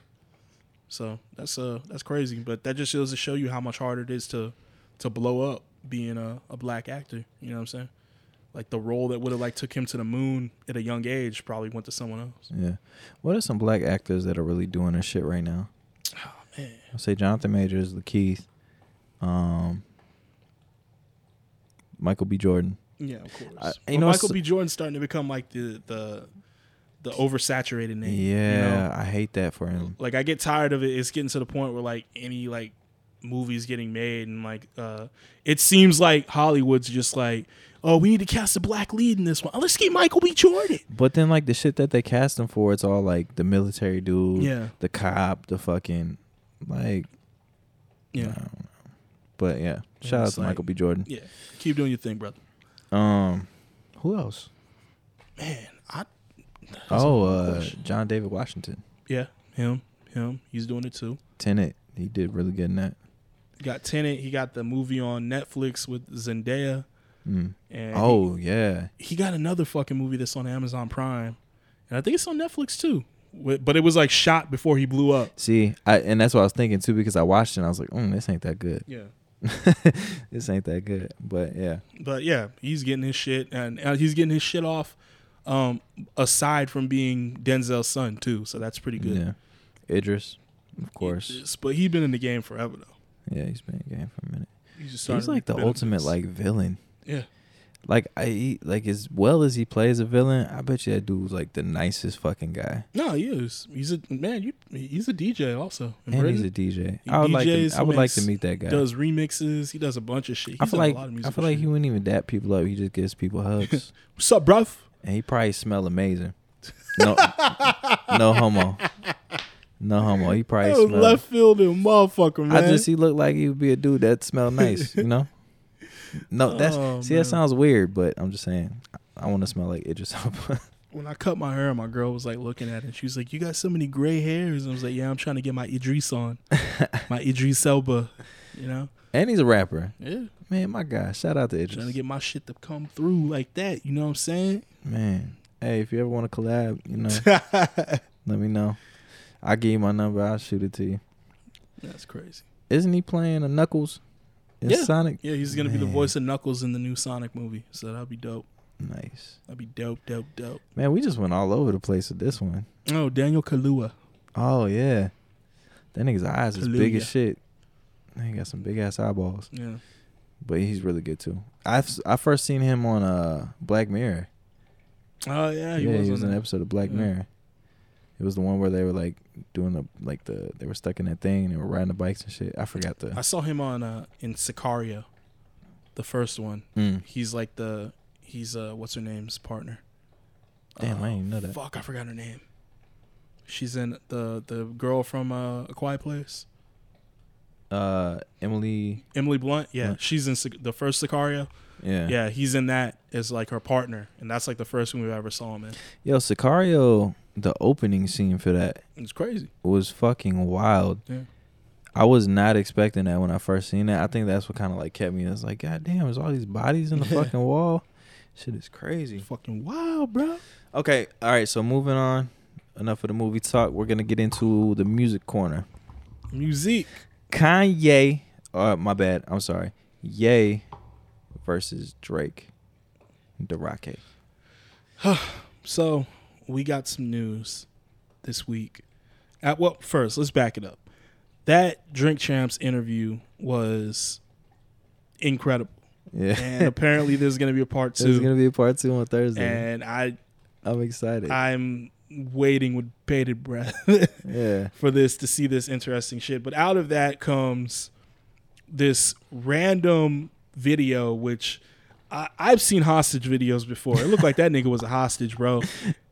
So that's uh that's crazy, but that just shows to show you how much harder it is to to blow up being a, a black actor. You know what I'm saying? Like the role that would have like took him to the moon at a young age probably went to someone else. Yeah. What are some black actors that are really doing their shit right now? Oh man. I'll say Jonathan Majors, Lakeith, um, Michael B. Jordan. Yeah, of course. I- Well, know, Michael B. Jordan's starting to become like the the the oversaturated name. Yeah, You know? I hate that for him. Like I get tired of it. It's getting to the point where like any like movies getting made and like uh it seems like Hollywood's just like, oh, we need to cast a black lead in this one. Let's get Michael B. Jordan. But then, like the shit that they cast him for, it's all like the military dude, Yeah. the cop, the fucking like. I Yeah. don't know. But yeah, shout out to like- Michael B. Jordan. Yeah. Keep doing your thing, brother. Um, who else? Man, I Oh, uh. John David Washington. yeah, him, him. He's doing it too. Tenet, he did really good in that. He got Tenet. He got the movie on Netflix with Zendaya. Mm. Oh yeah, he, he got another fucking movie that's on Amazon Prime, and I think it's on Netflix too. But it was like shot before he blew up. see, I and that's what I was thinking too because I watched it and I was like, mm, this ain't that good. Yeah. [LAUGHS] this ain't that good. But yeah, But yeah, he's getting his shit, and uh, he's getting his shit off. Um, aside from being Denzel's son too, so that's pretty good. yeah. Idris, of course. Yes, but he's been in the game forever though. Yeah, he's been in the game for a minute. He's just He's like the ultimate like villain. Yeah. Like I like as well as he plays a villain, I bet you that dude's like the nicest fucking guy. No, he is. He's a man. You, he's a DJ also. And Britain. he's a DJ. He I would like to, I would like to meet that guy. does remixes. He does a bunch of shit. He's I feel like a lot of I feel like shit. he wouldn't even dap people up. He just gives people hugs, [LAUGHS] What's up, bruv? and he probably smell amazing. No, no homo, no homo. He probably That was left field and motherfucker, man. I just he looked like he would be a dude that smelled nice. You know. No, that's Oh, see man. that sounds weird, but I'm just saying I, I want to smell like Idris Elba. [LAUGHS] when I cut my hair, my girl was like looking at it. She was like, "You got so many gray hairs." And I was like, "Yeah, I'm trying to get my Idris on, [LAUGHS] my Idris Elba." You know, and he's a rapper. yeah, Man, my guy. Shout out to Idris. trying to get my shit to come through like that. You know what I'm saying? Man, hey, if you ever want to collab, you know, [LAUGHS] let me know. I'll give you my number. I'll shoot it to you. That's crazy. Isn't he playing a Knuckles in Yeah. Sonic? Yeah, he's gonna be the voice of Knuckles in the new Sonic movie. So that'll be dope. Nice. That'd be dope, dope, dope. Man, we just went all over the place with this one. Oh, Daniel Kaluuya. Oh yeah, that nigga's eyes is big as shit. He got some big ass eyeballs, Yeah. but he's really good too. I've I first seen him on uh Black Mirror. Oh yeah, he yeah, was he was on in an episode of Black Yeah. Mirror. It was the one where they were like doing the like the they were stuck in that thing and they were riding the bikes and shit. I forgot the. I saw him on uh in Sicario, the first one. Mm. He's like the he's uh what's her name's partner. Damn, I Uh, didn't know that. Fuck, I forgot her name. She's in the the girl from uh, A Quiet Place. Uh, Emily. Emily Blunt. Yeah, Blunt. she's in Sic- the first Sicario. Yeah. Yeah, he's in that as like her partner, and that's like the first one we ever saw him in. Yo, Sicario. The opening scene for that It's crazy. was fucking wild. Yeah. I was not expecting that when I first seen that. I think that's what kind of like kept me. It's like, God damn, there's all these bodies in the [LAUGHS] fucking wall. Shit is crazy. Fucking wild, bro. Okay, all right. So moving on. Enough of the movie talk. We're gonna get into the music corner. Music. Kanye. Uh, my bad. I'm sorry. Ye versus Drake. Darake. [SIGHS] So we got some news this week. At well, first let's back it up. That Drink Champs interview was incredible. Yeah. and apparently there's gonna be a part 2. [LAUGHS] There's two. gonna be a part two on Thursday. and I I'm excited. I'm waiting with bated breath [LAUGHS] yeah. for this to see this interesting shit. But out of that comes this random video, which I, I've seen hostage videos before. It looked like that nigga was a hostage, bro.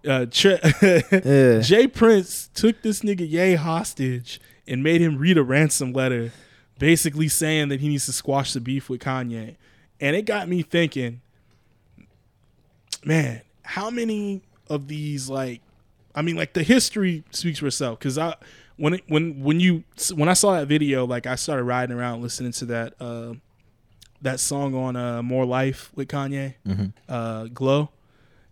Uh, [LAUGHS] Yeah. J. Prince took this nigga Ye hostage and made him read a ransom letter, basically saying that he needs to squash the beef with Kanye. And it got me thinking, man, how many of these like, I mean, like the history speaks for itself. Because I, when it, when when you when I saw that video, like I started riding around listening to that uh, that song on uh, More Life with Kanye, Mhm. uh, Glow.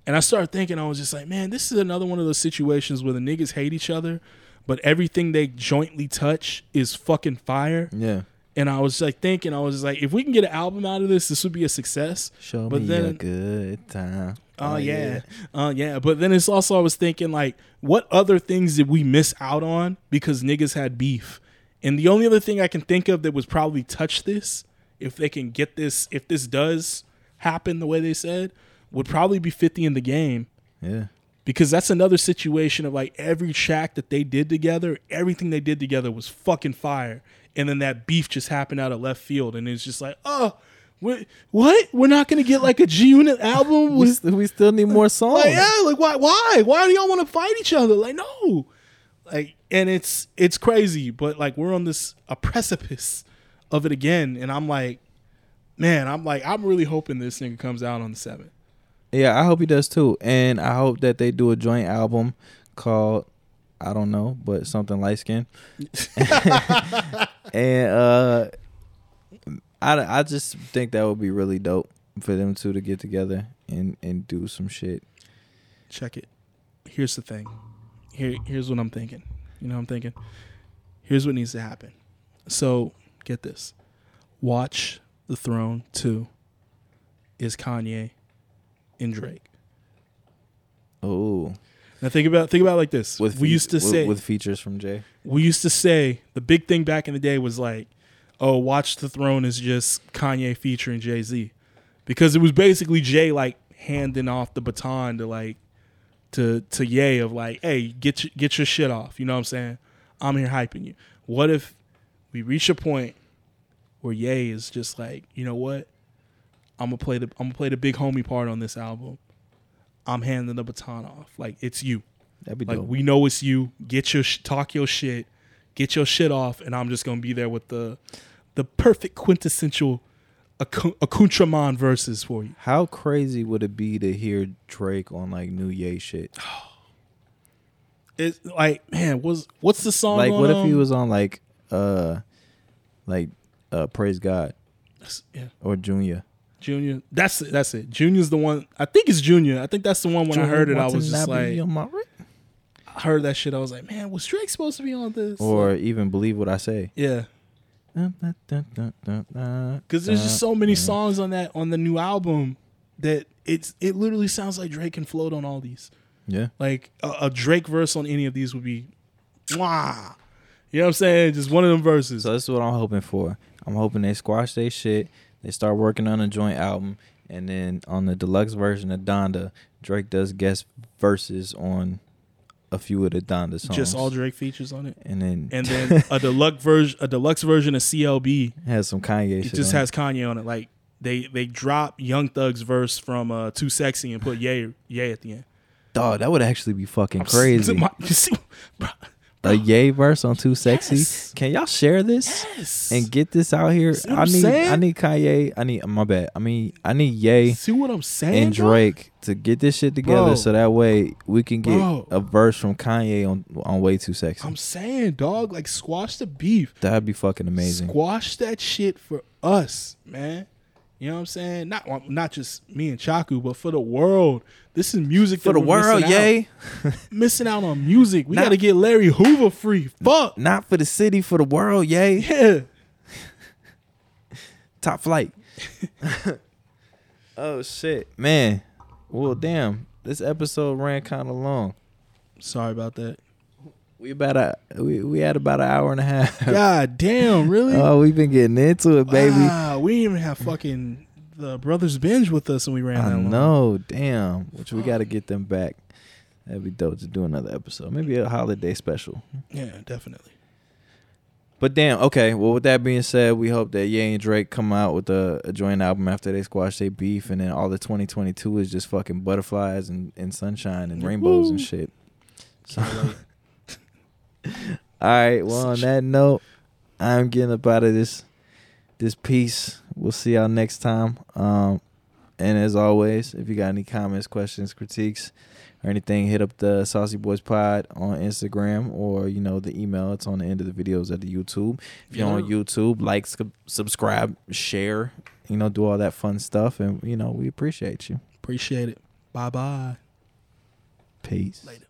And I started thinking, I was just like, man, this is another one of those situations where the niggas hate each other, but everything they jointly touch is fucking fire. Yeah. And I was like thinking, I was like, if we can get an album out of this, this would be a success. Show But me a good time. Oh yeah. Uh yeah. But then it's also I was thinking like, what other things did we miss out on because niggas had beef? And the only other thing I can think of that was probably touch this, if they can get this, if this does happen the way they said, would probably be 50 in the game. Yeah. Because that's another situation of like every track that they did together, everything they did together was fucking fire. And then that beef just happened out of left field. And it's just like, oh, what? what? We're not going to get like a G Unit album We, st- we still need more songs. like, yeah, like why why? Why do y'all want to fight each other? Like, no. Like and it's it's crazy, but like we're on this a precipice of it again. And I'm like, man, I'm like, I'm really hoping this nigga comes out on the seventh. Yeah, I hope he does too. And I hope that they do a joint album called I don't know, but something light skin. [LAUGHS] and uh I, I just think that would be really dope for them two to get together and and do some shit. Check it. Here's the thing. Here here's what I'm thinking. You know what I'm thinking? Here's what needs to happen. So get this. Watch the Throne 2 is Kanye and Drake. Oh, Now think about think about it like this. with we fe- used to with, say with features from Jay. we used to say the big thing back in the day was like, oh, Watch the Throne is just Kanye featuring Jay Z, because it was basically Jay like handing off the baton to like to to Ye of like, hey, get your, get your shit off. You know what I'm saying? I'm here hyping you. What if we reach a point where Ye is just like, you know what? I'm gonna play the I'm gonna play the big homie part on this album. I'm handing the baton off. Like it's you. That'd be Like dope. we know it's you. Get your sh- talk your shit. Get your shit off, and I'm just gonna be there with the the perfect quintessential acc- accoutrement verses for you. How crazy would it be to hear Drake on like New Ye shit? [SIGHS] It's like man, was what's the song? Like, on, what if he um, was on like uh like uh Praise God yeah, or Junior? Junior? That's it. That's it. Junior's the one. I think it's Junior. I think that's the one. When I heard it, I was just like, I heard that shit. I was like, man, was Drake supposed to be on this? or even believe what I say. yeah, Because because there's just so many songs on that on the new album that it's it literally sounds like Drake can float on all these. Yeah, Like a, a Drake verse on any of these would be, mwah. You know what I'm saying? Just one of them verses. so this is what I'm hoping for. I'm hoping they squash their shit. They start working on a joint album, and then on the deluxe version of Donda, Drake does guest verses on a few of the Donda songs. Just all Drake features on it, and then and then [LAUGHS] a deluxe version, a deluxe version of CLB. has some Kanye It just has Kanye on it. Like they they drop Young Thug's verse from uh, Too Sexy and put Yay Ye at the end. Dog, that would actually be fucking I'm [LAUGHS] crazy. My- [LAUGHS] see- bro, a yay verse on Too Sexy. Yes. Can y'all share this yes. and get this out here? See I need saying? I need Kanye. I need my bad. I mean I need Ye see what I'm saying? and bro? Drake to get this shit together Bro. so that way we can get Bro. a verse from Kanye on on Way Too Sexy. I'm saying, dog, like squash the beef. That'd be fucking amazing. Squash that shit for us, man. You know what I'm saying? Not not just me and Chaku, but for the world. This is music For the world, missing out. yay. Missing out on music. We got to get Larry Hoover free. Fuck. Not for the city, for the world, yay. Yeah. [LAUGHS] Top flight. [LAUGHS] oh shit. Man. Well damn. This episode ran kind of long. Sorry about that. We about a we, we had about an hour and a half. [LAUGHS] God damn, really? Oh, we've been getting into it, baby. Wow, we didn't even have fucking the brothers binge with us and we ran I that long. damn. Which we got to get them back. That'd be dope to do another episode. Maybe a holiday special. Yeah, definitely. But damn, okay. Well, with that being said, we hope that Ye and Drake come out with a, a joint album after they squash their beef, and then all the 2022 is just fucking butterflies and, and sunshine and rainbows and shit. So, all right. Well, on that note, I'm getting up out of this this piece. We'll see y'all next time. Um, and as always, if you got any comments, questions, critiques, or anything, hit up the Saucy Boys Pod on Instagram or you know the email. It's on the end of the videos at the YouTube. If you're on YouTube, like, sub- subscribe, share. You know, do all that fun stuff, and you know we appreciate you. Appreciate it. Bye bye. Peace. Later.